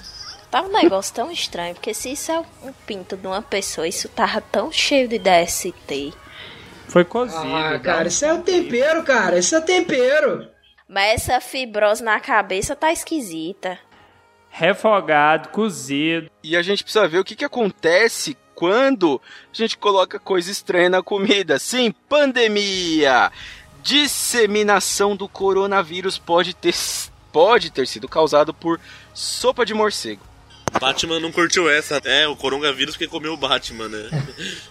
tá um negócio tão estranho, porque se isso é um pinto de uma pessoa, isso tava tão cheio de DST. Foi cozido. Ah, dá cara, isso é o tempero, cara. Isso é tempero. Mas essa fibrose na cabeça tá esquisita. Refogado, cozido. E a gente precisa ver o que, que acontece quando a gente coloca coisa estranha na comida. Sim, pandemia! Disseminação do coronavírus pode ter, pode ter sido causado por sopa de morcego. Batman não curtiu essa. É, o coronavírus que comeu o Batman, né?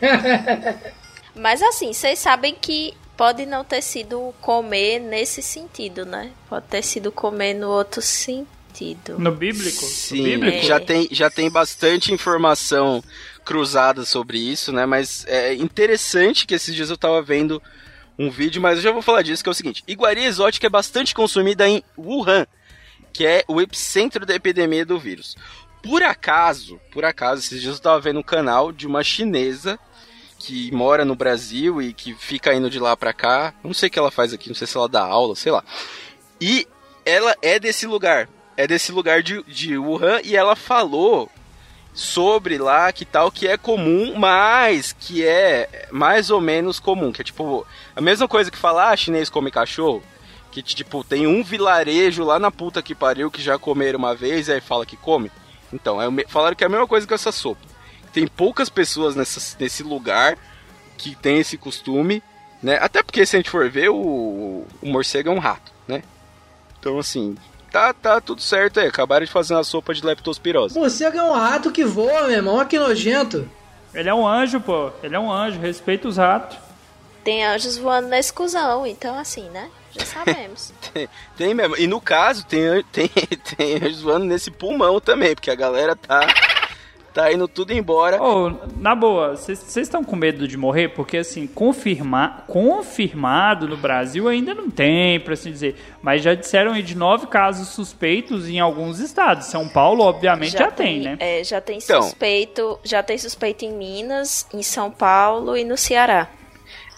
Mas assim, vocês sabem que pode não ter sido comer nesse sentido, né? Pode ter sido comer no outro sentido. No bíblico? No Sim, bíblico? já tem, já tem bastante informação cruzada sobre isso, né? Mas é interessante que esses dias eu tava vendo um vídeo, mas eu já vou falar disso, que é o seguinte. Iguaria exótica é bastante consumida em Wuhan, que é o epicentro da epidemia do vírus. Por acaso, por acaso, esses dias eu tava vendo um canal de uma chinesa que mora no Brasil e que fica indo de lá pra cá. Não sei o que ela faz aqui, não sei se ela dá aula, sei lá. E ela é desse lugar. É desse lugar de, de Wuhan e ela falou sobre lá que tal que é comum, mas que é mais ou menos comum, que é tipo a mesma coisa que falar ah, chinês come cachorro, que tipo tem um vilarejo lá na puta que pariu que já comeram uma vez e aí fala que come. Então, é, falaram que é a mesma coisa com essa sopa. Tem poucas pessoas nessa, nesse lugar que tem esse costume, né? Até porque se a gente for ver, o, o morcego é um rato, né? Então, assim, tá, tá tudo certo aí. Acabaram de fazer uma sopa de leptospirose. Morcego é um rato que voa, meu irmão. Olha que nojento. Ele é um anjo, pô. Ele é um anjo. Respeita os ratos. Tem anjos voando na escusão, então assim, né? Já sabemos. Tem, tem mesmo. E no caso, tem, tem, tem anjos voando nesse pulmão também, porque a galera tá, tá indo tudo embora. Ô, na boa, vocês estão com medo de morrer? Porque, assim, confirmar, confirmado no Brasil ainda não tem, pra assim dizer. Mas já disseram aí de nove casos suspeitos em alguns estados. São Paulo, obviamente, já, tem, né? É, já tem Então. suspeito, já tem suspeito em Minas, em São Paulo e no Ceará.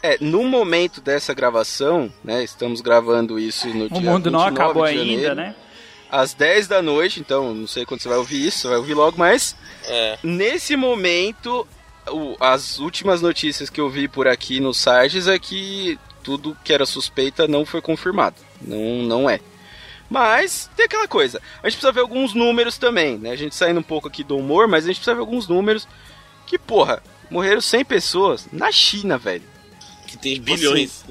É, no momento dessa gravação, né? Estamos gravando isso no dia O mundo não 29 acabou ainda, janeiro, né? Às 10 da noite, então não sei quando você vai ouvir isso, você vai ouvir logo, mas É. nesse momento, o- as últimas notícias que eu vi por aqui nos sites é que tudo que era suspeita não foi confirmado. Não, não é. Mas tem aquela coisa. A gente precisa ver alguns números também, né? A gente saindo um pouco aqui do humor, mas a gente precisa ver alguns números que, porra, morreram 100 pessoas na China, velho. Que tem bilhões.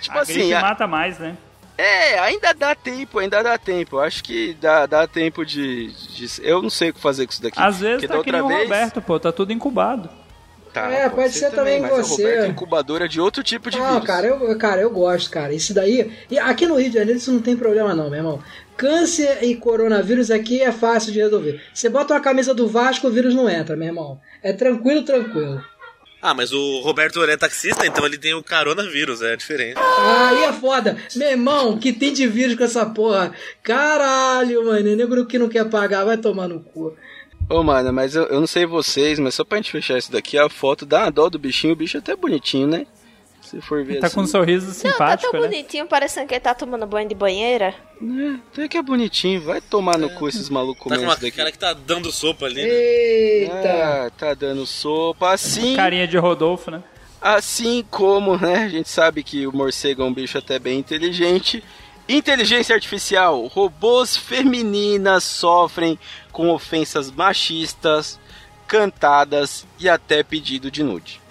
Tipo a assim, a- mata mais, né? É, ainda dá tempo, ainda dá tempo. Eu acho que dá, dá tempo de, de- Eu não sei o que fazer com isso daqui. Às vezes Porque tá que outra nem o vez- Roberto, pô. Tá tudo incubado. Tá, É, pode ser também mas você. Roberto é incubadora de outro tipo de Não, vírus. cara, eu, cara, eu gosto, cara. Isso daí. E aqui no Rio de Janeiro isso não tem problema, não, meu irmão. Câncer e coronavírus aqui é fácil de resolver. Você bota uma camisa do Vasco, o vírus não entra, meu irmão. É tranquilo, tranquilo. Ah, mas o Roberto é taxista, então ele tem o coronavírus, é diferente. Aí é foda. Meu irmão, que tem de vírus com essa porra? Caralho, mano. Negro que não quer pagar, vai tomar no cu. Ô, mano, mas eu, eu não sei vocês, mas só pra gente fechar isso daqui, a foto dá uma dó do bichinho. O bicho é até bonitinho, né? Se for ver Tá assim. com um sorriso Não, tá simpático, tão né? bonitinho, parecendo que ele tá tomando banho de banheira. É, até que é bonitinho. Vai tomar no cu esses malucos Tá com comendo uma isso daqui. cara que tá dando sopa ali. né? Eita. Ah, tá dando sopa. Assim, Carinha de Rodolfo, né? assim como, né? A gente sabe que o morcego é um bicho até bem inteligente. Inteligência artificial. Robôs femininas sofrem com ofensas machistas, cantadas e até pedido de nude.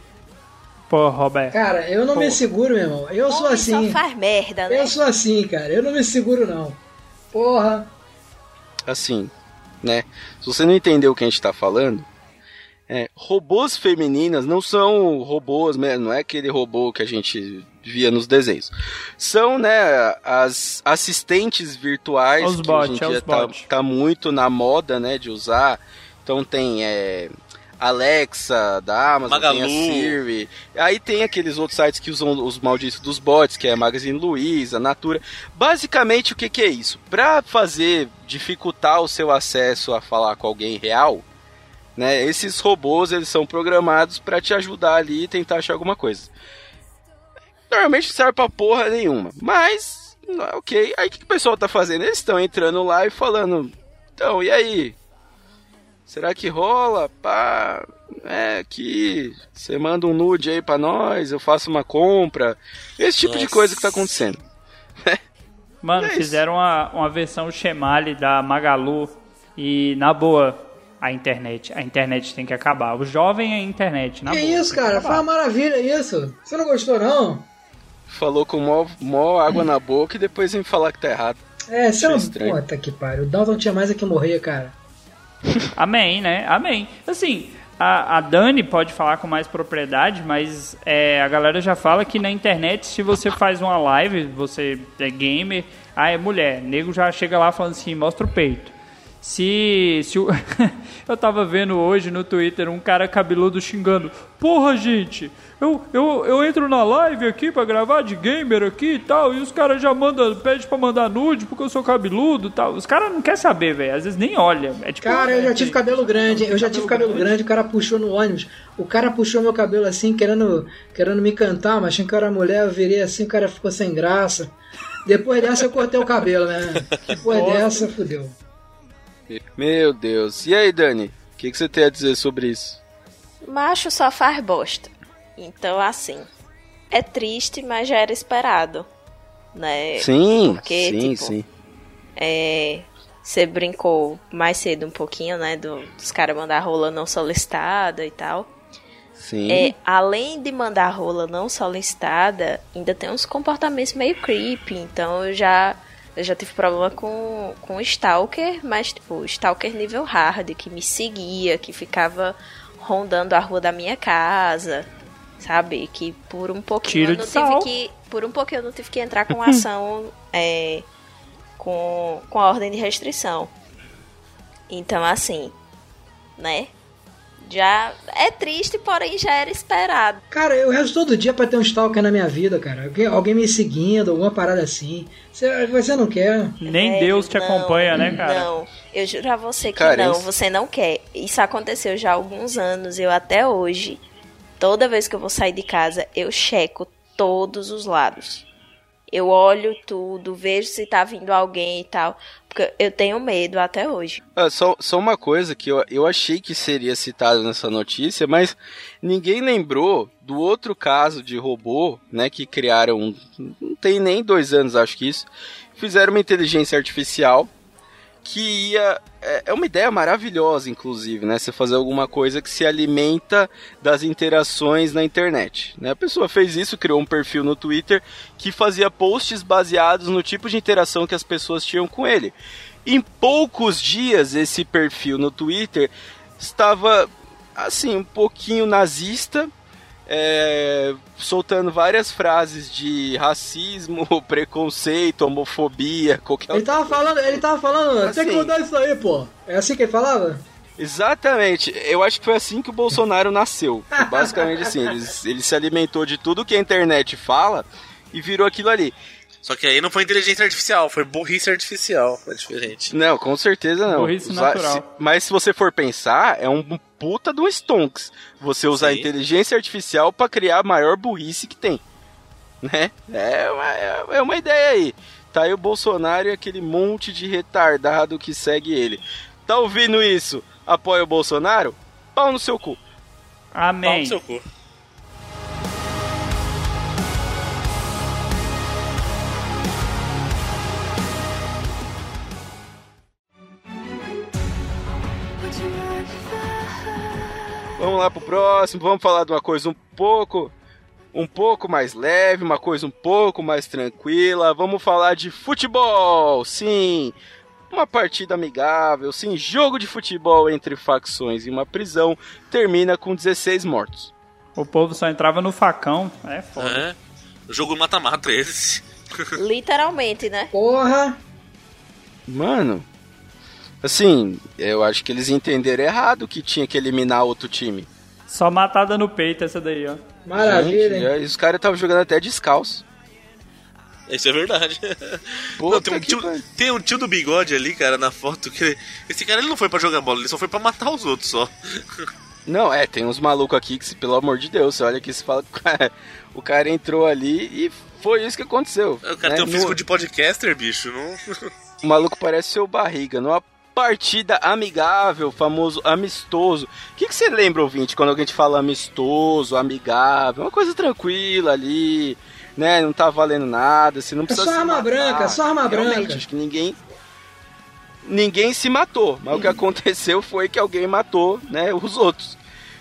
Pô, Roberto. Cara, eu não Pô. me seguro, meu irmão. Eu sou Homem assim. Só faz merda, né? Eu sou assim, cara. Eu não me seguro, não. Porra. assim, né? Se você não entendeu o que a gente tá falando, é, robôs femininas não são robôs, não é aquele robô que a gente via nos desenhos. São, né, as assistentes virtuais Os que bot, hoje em é dia tá, tá muito na moda, né, de usar. Então tem é, Alexa da Amazon, tem a Magalu. Siri. Aí tem aqueles outros sites que usam os malditos dos bots, que é Magazine Luiza, Natura. Basicamente, o que, que é isso? Para fazer dificultar o seu acesso a falar com alguém real, né? Esses robôs eles são programados para te ajudar ali e tentar achar alguma coisa. Normalmente não serve pra porra nenhuma, mas ok. Aí o que, que o pessoal tá fazendo? Eles estão entrando lá e falando, então e aí? Será que rola? Pá, é que você manda um nude aí pra nós, eu faço uma compra. Esse tipo de Nossa. coisa que tá acontecendo. Mano, É isso. fizeram uma, uma versão Chemale da Magalu e, na boa, a internet. A internet tem que acabar. O jovem é a internet, na que boa. isso, que cara? acabar. Foi uma maravilha isso. Você não gostou, não? Falou com mó, mó água na boca e depois vem falar que tá errado. É, você não. Achei estranho. Puta que pariu. O Dalton tinha mais é que morrer, cara. Amém, né? Amém. Assim, a, a Dani pode falar com mais propriedade, mas é, a galera já fala que na internet, se você faz uma live, você é gamer, ah, é mulher. Nego já chega lá falando assim, mostra o peito. Se, se o... eu tava vendo hoje no Twitter um cara cabeludo xingando: Porra, gente, eu, eu, eu entro na live aqui pra gravar de gamer aqui e tal, e os caras já mandam, pede pra mandar nude porque eu sou cabeludo e tal. Os caras não querem saber, velho. Às vezes nem olha. É tipo, Cara, eu já tive cabelo grande, eu já tive cabelo grande, o cara puxou no ônibus. O cara puxou meu cabelo assim, querendo, querendo me cantar, mas achando que eu era mulher, eu virei assim, o cara ficou sem graça. Depois dessa eu cortei o cabelo, né? Depois dessa, fudeu. Meu Deus. E aí, Dani? O que, que você tem a dizer sobre isso? Macho só faz bosta. Então, assim, é triste, mas já era esperado. Né? Sim, porque, sim, tipo, sim. É, você brincou mais cedo um pouquinho, né? do- dos caras mandar rola não solicitada e tal. Sim. É, além de mandar rola não solicitada, ainda tem uns comportamentos meio creepy. Então eu já, eu já tive problema com, com stalker, mas tipo, stalker nível hard, que me seguia, que ficava rondando a rua da minha casa. Sabe? Que por um pouquinho Tiro eu não tive sal. que. Por um pouquinho eu não tive que entrar com ação é, com, com a ordem de restrição. Então, assim, né? Já é triste, porém já era esperado. Cara, eu rezo todo dia pra ter um stalker na minha vida, cara. Alguém, alguém me seguindo, alguma parada assim. Você, você não quer. Nem Velho, Deus te não, acompanha, né, cara? Não, eu juro a você que Cara, não, isso- você não quer. Isso aconteceu já há alguns anos, eu até hoje, toda vez que eu vou sair de casa, eu checo todos os lados. Eu olho tudo, vejo se tá vindo alguém e tal, porque eu tenho medo até hoje. Ah, só, só uma coisa que eu, eu achei que seria citado nessa notícia, mas ninguém lembrou do outro caso de robô, né, que criaram, não tem nem dois anos, acho que isso, fizeram uma inteligência artificial que ia, é, é uma ideia maravilhosa, inclusive, né, você fazer alguma coisa que se alimenta das interações na internet, né, a pessoa fez isso, criou um perfil no Twitter que fazia posts baseados no tipo de interação que as pessoas tinham com ele. Em poucos dias, esse perfil no Twitter estava, assim, um pouquinho nazista, é, soltando várias frases de racismo, preconceito, homofobia, qualquer Ele tava falando, ele tava falando, tem que Assim. mudar isso aí, pô. É assim que ele falava? Exatamente. Eu acho que foi assim que o Bolsonaro nasceu. Basicamente assim, ele, ele se alimentou de tudo que a internet fala e virou aquilo ali. Só que aí não foi inteligência artificial, foi burrice artificial. É diferente. Não, com certeza não. Burrice Usar- natural. se- mas se você for pensar, é um puta do stonks. Você usar Sim. inteligência artificial pra criar a maior burrice que tem. Né? É uma, é- é uma ideia aí. Tá aí o Bolsonaro e aquele monte de retardado que segue ele. Tá ouvindo isso? Apoia o Bolsonaro? Pau no seu cu. Pau Amém. no seu cu. Vamos lá pro próximo, vamos falar de uma coisa um pouco um pouco mais leve, uma coisa um pouco mais tranquila. Vamos falar de futebol. Sim, uma partida amigável, sim, jogo de futebol entre facções e uma prisão termina com 16 mortos. O povo só entrava no facão. É foda. É. O jogo mata-mata esse. Literalmente, né? Porra! Mano, assim, eu acho que eles entenderam errado que tinha que eliminar outro time. Só matada no peito essa daí, ó. Maravilha, Gente, hein? aí os caras estavam jogando até descalço. Isso é verdade. Não, tem, um tio, tem um tio do bigode ali, cara, na foto. que ele- Esse cara ele não foi pra jogar bola, ele só foi pra matar os outros só. Não, é, tem uns malucos aqui que, se- pelo amor de Deus, você olha aqui e se fala que o cara, o cara entrou ali e foi isso que aconteceu. O cara né? tem um No- físico de podcaster, bicho. Não... O maluco parece seu barriga. Numa partida amigável, famoso amistoso. O que, que você lembra, ouvinte, quando alguém te fala amistoso, amigável? Uma coisa tranquila ali, né? Não tá valendo nada, você não precisa só se arma matar. branca, só arma Realmente, branca. acho que ninguém... Ninguém se matou, mas o que aconteceu foi que alguém matou, né, os outros.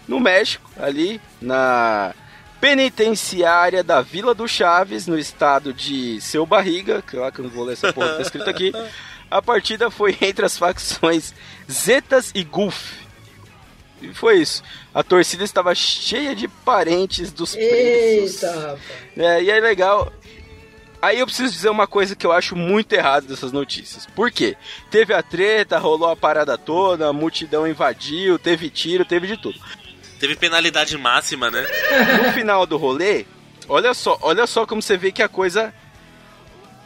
No México, ali na penitenciária da Vila do Chaves, no estado de Seu Barriga, que lá que eu não vou ler essa porra que tá escrito aqui. A partida foi entre as facções Zetas e Gulf. E foi isso. A torcida estava cheia de parentes dos presos. Eita, rapaz. É, e é legal. Aí eu preciso dizer uma coisa que eu acho muito errada dessas notícias. Por quê? Teve a treta, rolou a parada toda, a multidão invadiu, teve tiro, teve de tudo. Teve penalidade máxima, né? No final do rolê, olha só, olha só como você vê que a coisa.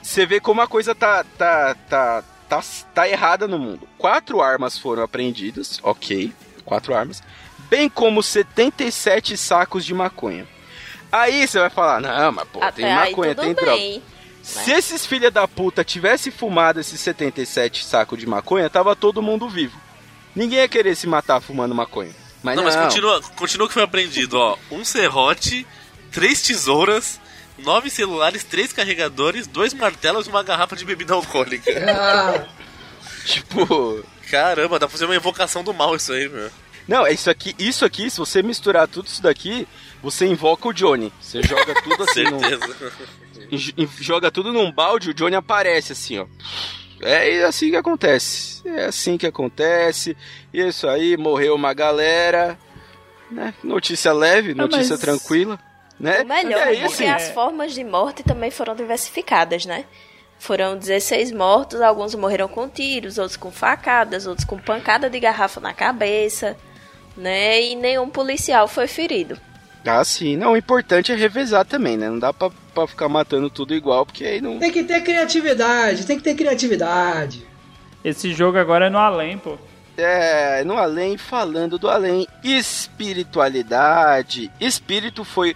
Você vê como a coisa tá, tá, tá, tá, tá errada no mundo. Quatro armas foram apreendidas, ok, quatro armas, bem como 77 sacos de maconha. Aí você vai falar, não, mas pô, Até tem aí maconha, tudo tem droga. bem. Se esses filha da puta tivesse fumado esses 77 sacos de maconha, tava todo mundo vivo. Ninguém ia querer se matar fumando maconha. Mas não, não, mas continua, continua que foi aprendido, ó. Um serrote, três tesouras, nove celulares, três carregadores, dois martelos e uma garrafa de bebida alcoólica. Ah, tipo, Caramba, dá pra fazer uma invocação do mal isso aí, meu. Não, é isso aqui, isso aqui, se você misturar tudo isso daqui, você invoca o Johnny. Você joga tudo assim, Certeza. in- joga tudo num balde, o Johnny aparece assim, ó. É assim que acontece. É assim que acontece. Isso aí, morreu uma galera, né? Notícia leve, Ah, notícia mas- tranquila, né? O melhor, é porque isso. as formas de morte também foram diversificadas, né? Foram 16 mortos, alguns morreram com tiros, outros com facadas, outros com pancada de garrafa na cabeça, né? E nenhum policial foi ferido. Ah, sim. Não, o importante é revezar também, né? Não dá pra, pra ficar matando tudo igual, porque aí não. tem que ter criatividade, tem que ter criatividade. Esse jogo agora é no além, pô. É, no além, falando do além, espiritualidade. Espírito foi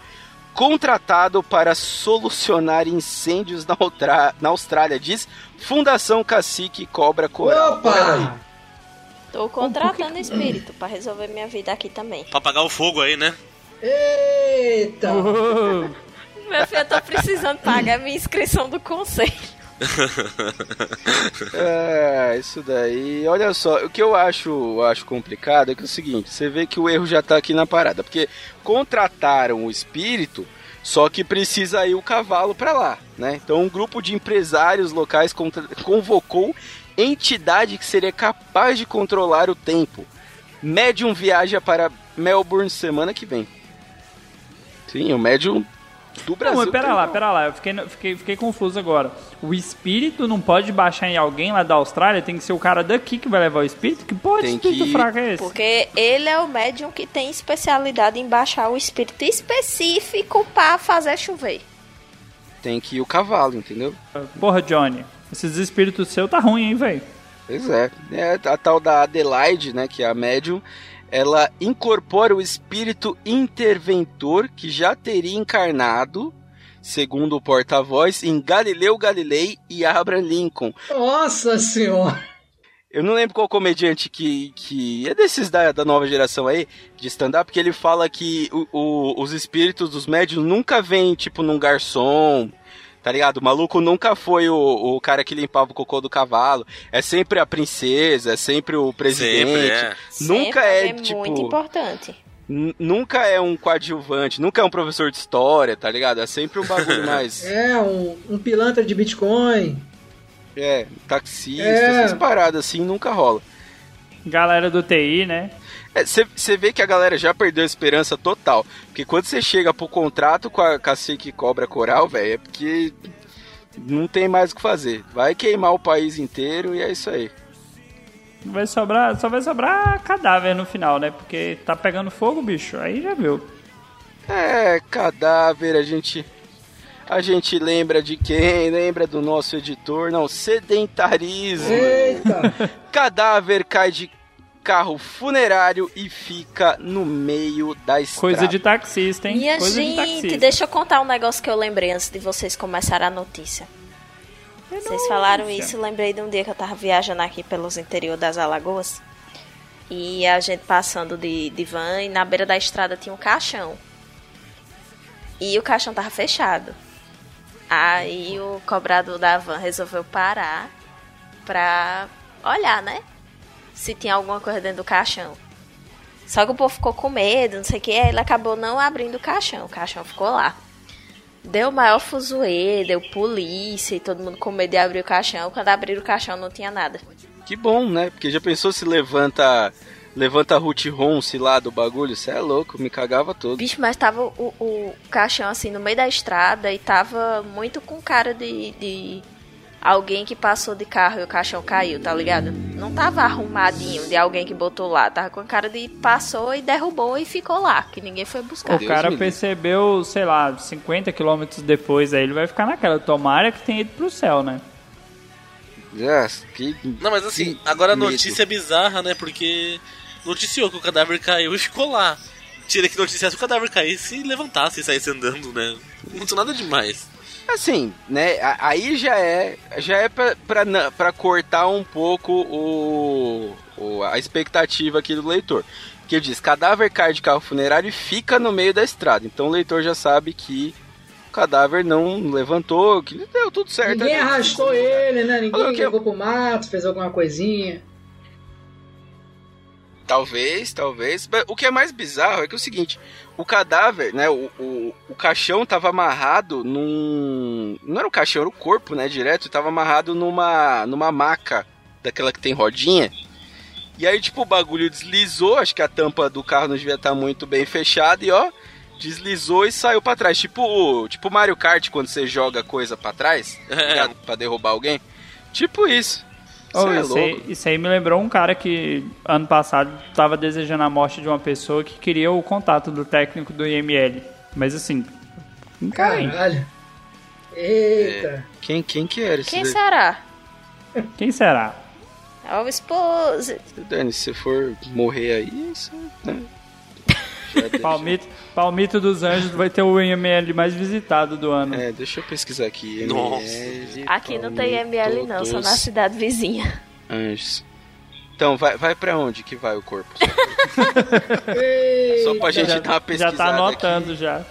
contratado para solucionar incêndios na, Outra- na Austrália, diz Fundação Cacique Cobra Coral. Opa! Tô contratando espírito pra resolver minha vida aqui também. Pra apagar o fogo aí, né? Eita! Meu filho, eu tô precisando pagar minha inscrição do conselho. É, isso daí. Olha só, o que eu acho, acho complicado é que é o seguinte: você vê que o erro já tá aqui na parada. Porque contrataram o espírito, só que precisa ir o cavalo pra lá, né? Então, um grupo de empresários locais convocou entidade que seria capaz de controlar o tempo. Medium viaja para Melbourne semana que vem. Sim, o médium do Brasil. Não, mas pera lá, tem- pera lá, eu fiquei, fiquei, fiquei confuso agora. O espírito não pode baixar em alguém lá da Austrália, tem que ser o cara daqui que vai levar o espírito? Que porra de espírito que- fraco é esse? Porque ele é o médium que tem especialidade em baixar o espírito específico pra fazer chover. Tem que ir o cavalo, entendeu? Porra, Johnny, esses espíritos seus tá ruim, hein, velho? Pois é. é. A tal da Adelaide, né, que é a médium, ela incorpora o espírito interventor que já teria encarnado, segundo o porta-voz, em Galileu Galilei e Abraham Lincoln. Nossa senhora! Eu não lembro qual comediante que, que é desses da, da nova geração aí, de stand-up, que ele fala que o- o- os espíritos dos médiums nunca vêm, tipo, num garçom, tá ligado? O maluco nunca foi o, o cara que limpava o cocô do cavalo. É sempre a princesa, é sempre o presidente. Sempre, é. Nunca Sempre é, tipo... muito importante. Nunca é um coadjuvante, nunca é um professor de história, tá ligado? É sempre um bagulho mais... É, um, um pilantra de Bitcoin. É, taxista, É. essas paradas assim, nunca rola. Galera do TI, né? Você vê que a galera já perdeu a esperança total. Porque quando você chega pro contrato com a Cacique Cobra Coral, velho, é porque não tem mais o que fazer. Vai queimar o país inteiro e é isso aí. Vai sobrar, só vai sobrar cadáver no final, né? Porque tá pegando fogo, bicho. Aí já viu. É, cadáver, a gente. A gente lembra de quem? Lembra do nosso editor? Não, sedentarismo. Eita! Cadáver cai de carro funerário e fica no meio da estrada. Coisa de taxista, hein? Minha Coisa de gente, taxista. deixa eu contar um negócio que eu lembrei antes de vocês começarem a notícia. Vocês falaram isso, eu lembrei de um dia que eu tava viajando aqui pelos interior das Alagoas. E a gente passando de, de van e na beira da estrada tinha um caixão. E o caixão tava fechado. Aí o cobrador da van resolveu parar pra olhar, né? Se tinha alguma coisa dentro do caixão. Só que o povo ficou com medo, não sei o que, aí ele acabou não abrindo o caixão. O caixão ficou lá. Deu maior fuzuê, deu polícia e todo mundo com medo de abrir o caixão. Quando abriram o caixão não tinha nada. Que bom, né? Porque já pensou se levanta levanta Ruth Ronce lá do bagulho, você é louco, me cagava todo. Bicho, mas tava o, o caixão assim no meio da estrada e tava muito com cara de, de alguém que passou de carro e o caixão caiu, tá ligado? Não tava arrumadinho de alguém que botou lá, tava com cara de passou e derrubou e ficou lá, que ninguém foi buscar. O Deus cara percebeu, sei lá, 50 quilômetros depois, aí ele vai ficar naquela. Tomara que tenha ido pro céu, né? Ah, que... Não, mas assim, que agora a medo. notícia é bizarra, né? Porque noticiou que o cadáver caiu e ficou lá. Tira que noticiasse o cadáver caísse e levantasse e saísse andando, né? Não aconteceu nada demais. Assim, né? Aí já é, já é pra, pra, pra cortar um pouco o, o- a expectativa aqui do leitor. Que diz, cadáver cai de carro funerário e fica no meio da estrada. Então o leitor já sabe que o cadáver não levantou, que deu tudo certo. Ninguém ali. arrastou ele, né? Ninguém Ok. jogou pro mato, fez alguma coisinha. Talvez, talvez. O que é mais bizarro é que é o seguinte: o cadáver, né? O, o, o caixão tava amarrado num. Não era um caixão, era o corpo, né? Direto, tava amarrado numa, numa maca daquela que tem rodinha. E aí, tipo, o bagulho deslizou, acho que a tampa do carro não devia estar muito bem fechada, e ó, deslizou e saiu pra trás. Tipo o tipo Mario Kart, quando você joga coisa pra trás, tá ligado? pra derrubar alguém. Tipo isso. Isso Oh, é isso, aí, isso aí me lembrou um cara que ano passado estava desejando a morte de uma pessoa que queria o contato do técnico do IML. Mas assim, um. Caralho. Eita. Quem, quem que era esse Quem daí? será? Quem será? É o esposo. Dani, se for morrer aí, isso, né? Já Palmito, Palmito dos Anjos vai ter o IML mais visitado do ano. É, deixa eu pesquisar aqui. Nossa. Aqui não tem Palmito ML não, só na cidade vizinha. Anjos. Então, vai, vai pra onde que vai o corpo? Só pra gente já, dar uma já pesquisada tá anotando aqui. já.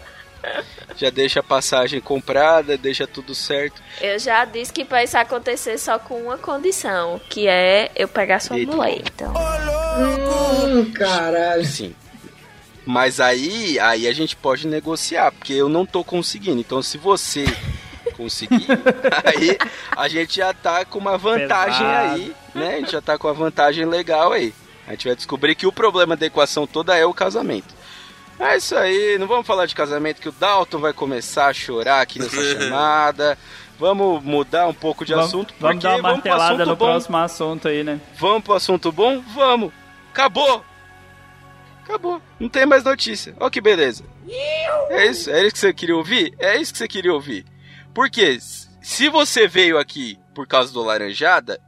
Já deixa a passagem comprada, deixa tudo certo. Eu já disse que pra isso acontecer só com uma condição, que é eu pegar sua Eita. mulher. Então, Hum, caralho. Sim. Mas aí, aí a gente pode negociar, porque eu não tô conseguindo. Então, se você conseguir, aí a gente já tá com uma vantagem Pesado. aí, né? A gente já tá com uma vantagem legal aí. A gente vai descobrir que o problema da equação toda é o casamento. É isso aí, não vamos falar de casamento que o Dalton vai começar a chorar aqui nessa chamada. Vamos mudar um pouco de vamos assunto, vamos porque dar uma martelada assunto no bom. próximo assunto aí, né? Vamos pro assunto bom? Vamos! Acabou! Acabou. Não tem mais notícia. Ó que beleza. É isso? É isso que você queria ouvir? É isso que você queria ouvir. Porque se você veio aqui por causa do Laranjada,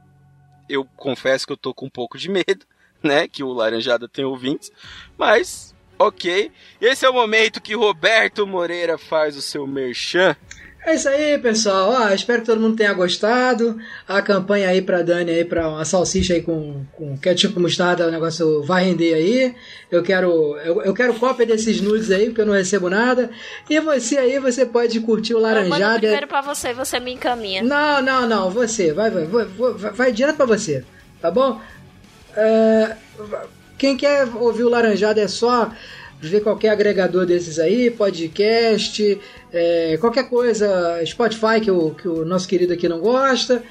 eu confesso que eu tô com um pouco de medo, né? Que o Laranjada tem ouvintes. Mas, ok. Esse é o momento que Roberto Moreira faz o seu merchan. É isso aí, pessoal. Ó, espero que todo mundo tenha gostado. A campanha aí pra Dani aí pra uma salsicha aí com, com ketchup mostarda, o negócio vai render aí. Eu quero eu, eu quero cópia desses nudes aí, porque eu não recebo nada. E você aí, você pode curtir o eu mando Laranjada. primeiro pra você, você me encaminha. Não, não, não, você, vai, vai, vai, vai, vai direto pra você, tá bom? É, quem quer ouvir o Laranjada é só ver qualquer agregador desses aí, podcast, é, qualquer coisa, Spotify que o, que o nosso querido aqui não gosta.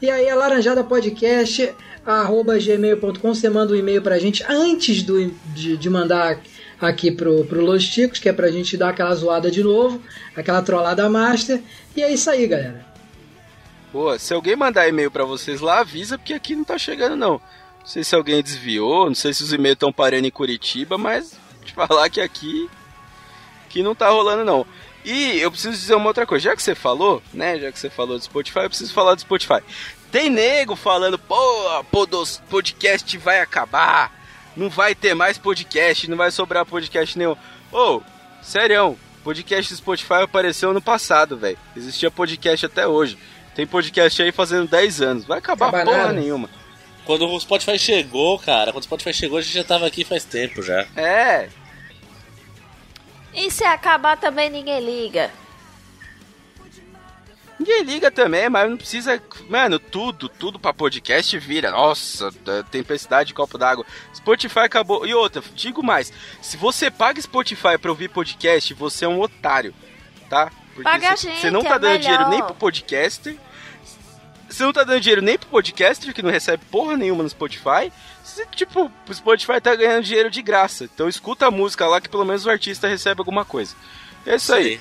E aí é laranjada podcast arroba gmail.com, você manda um e-mail pra gente antes do, de, de mandar aqui pro, pro Los Ticos, que é pra gente dar aquela zoada de novo, aquela trollada master. E é isso aí, galera. Boa, se alguém mandar e-mail pra vocês lá, avisa, porque aqui não tá chegando não. Não sei se alguém desviou, não sei se os e-mails estão parando em Curitiba, mas te falar que aqui que não tá rolando não. E eu preciso dizer uma outra coisa, já que você falou, né, já que você falou do Spotify, eu preciso falar do Spotify. Tem nego falando, pô, podos- podcast vai acabar, não vai ter mais podcast, não vai sobrar podcast nenhum. Ô, sério, podcast do Spotify apareceu no passado, velho. Existia podcast até hoje. Tem podcast aí fazendo 10 anos. Vai acabar Acabar porra nada. nenhuma. Quando o Spotify chegou, cara, quando o Spotify chegou, a gente já tava aqui faz tempo já. É, E se acabar também ninguém liga. Ninguém liga também, mas não precisa. Mano, tudo, tudo pra podcast vira. Nossa, tempestade de copo d'água. Spotify acabou. E outra, digo mais: se você paga Spotify pra ouvir podcast, você é um otário, tá? Porque Paga a você- gente, você não é tá dando melhor. dinheiro nem pro podcaster. você não tá dando dinheiro nem pro podcaster, que não recebe porra nenhuma no Spotify. Tipo, o Spotify tá ganhando dinheiro de graça. Então escuta a música lá que pelo menos o artista recebe alguma coisa. É isso aí.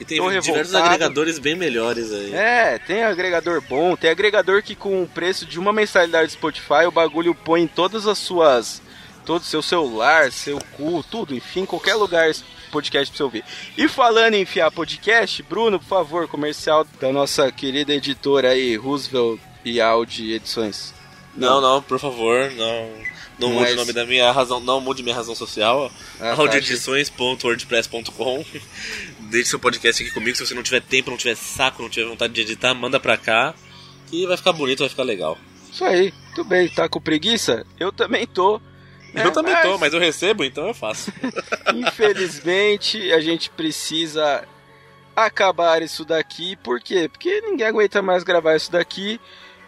E tem Tô diversos revoltado. agregadores bem melhores aí. É, tem agregador bom, tem agregador que com o preço de uma mensalidade do Spotify, o bagulho põe em todas as suas. Todo seu celular, seu cu, tudo, enfim, qualquer lugar podcast pra você ouvir. E falando em enfiar podcast, Bruno, por favor, comercial da nossa querida editora aí, Roosevelt e Audi Edições. Não, não, por favor, não. Não mude Mas- o nome da minha razão, não mude minha razão social. Ah, tá, audioedições.wordpress.com. Deixe seu podcast aqui comigo. Se você não tiver tempo, não tiver saco, não tiver vontade de editar, manda pra cá. Que vai ficar bonito, vai ficar legal. Isso aí, tudo bem, tá com preguiça? Eu também tô. né? eu também Mas- tô, mas eu recebo, então eu faço. Infelizmente, a gente precisa acabar isso daqui. Por quê? Porque ninguém aguenta mais gravar isso daqui.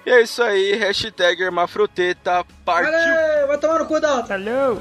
E é isso aí, hashtag Hermafroteta, partiu! Valeu, vai tomar no cu da... Falou!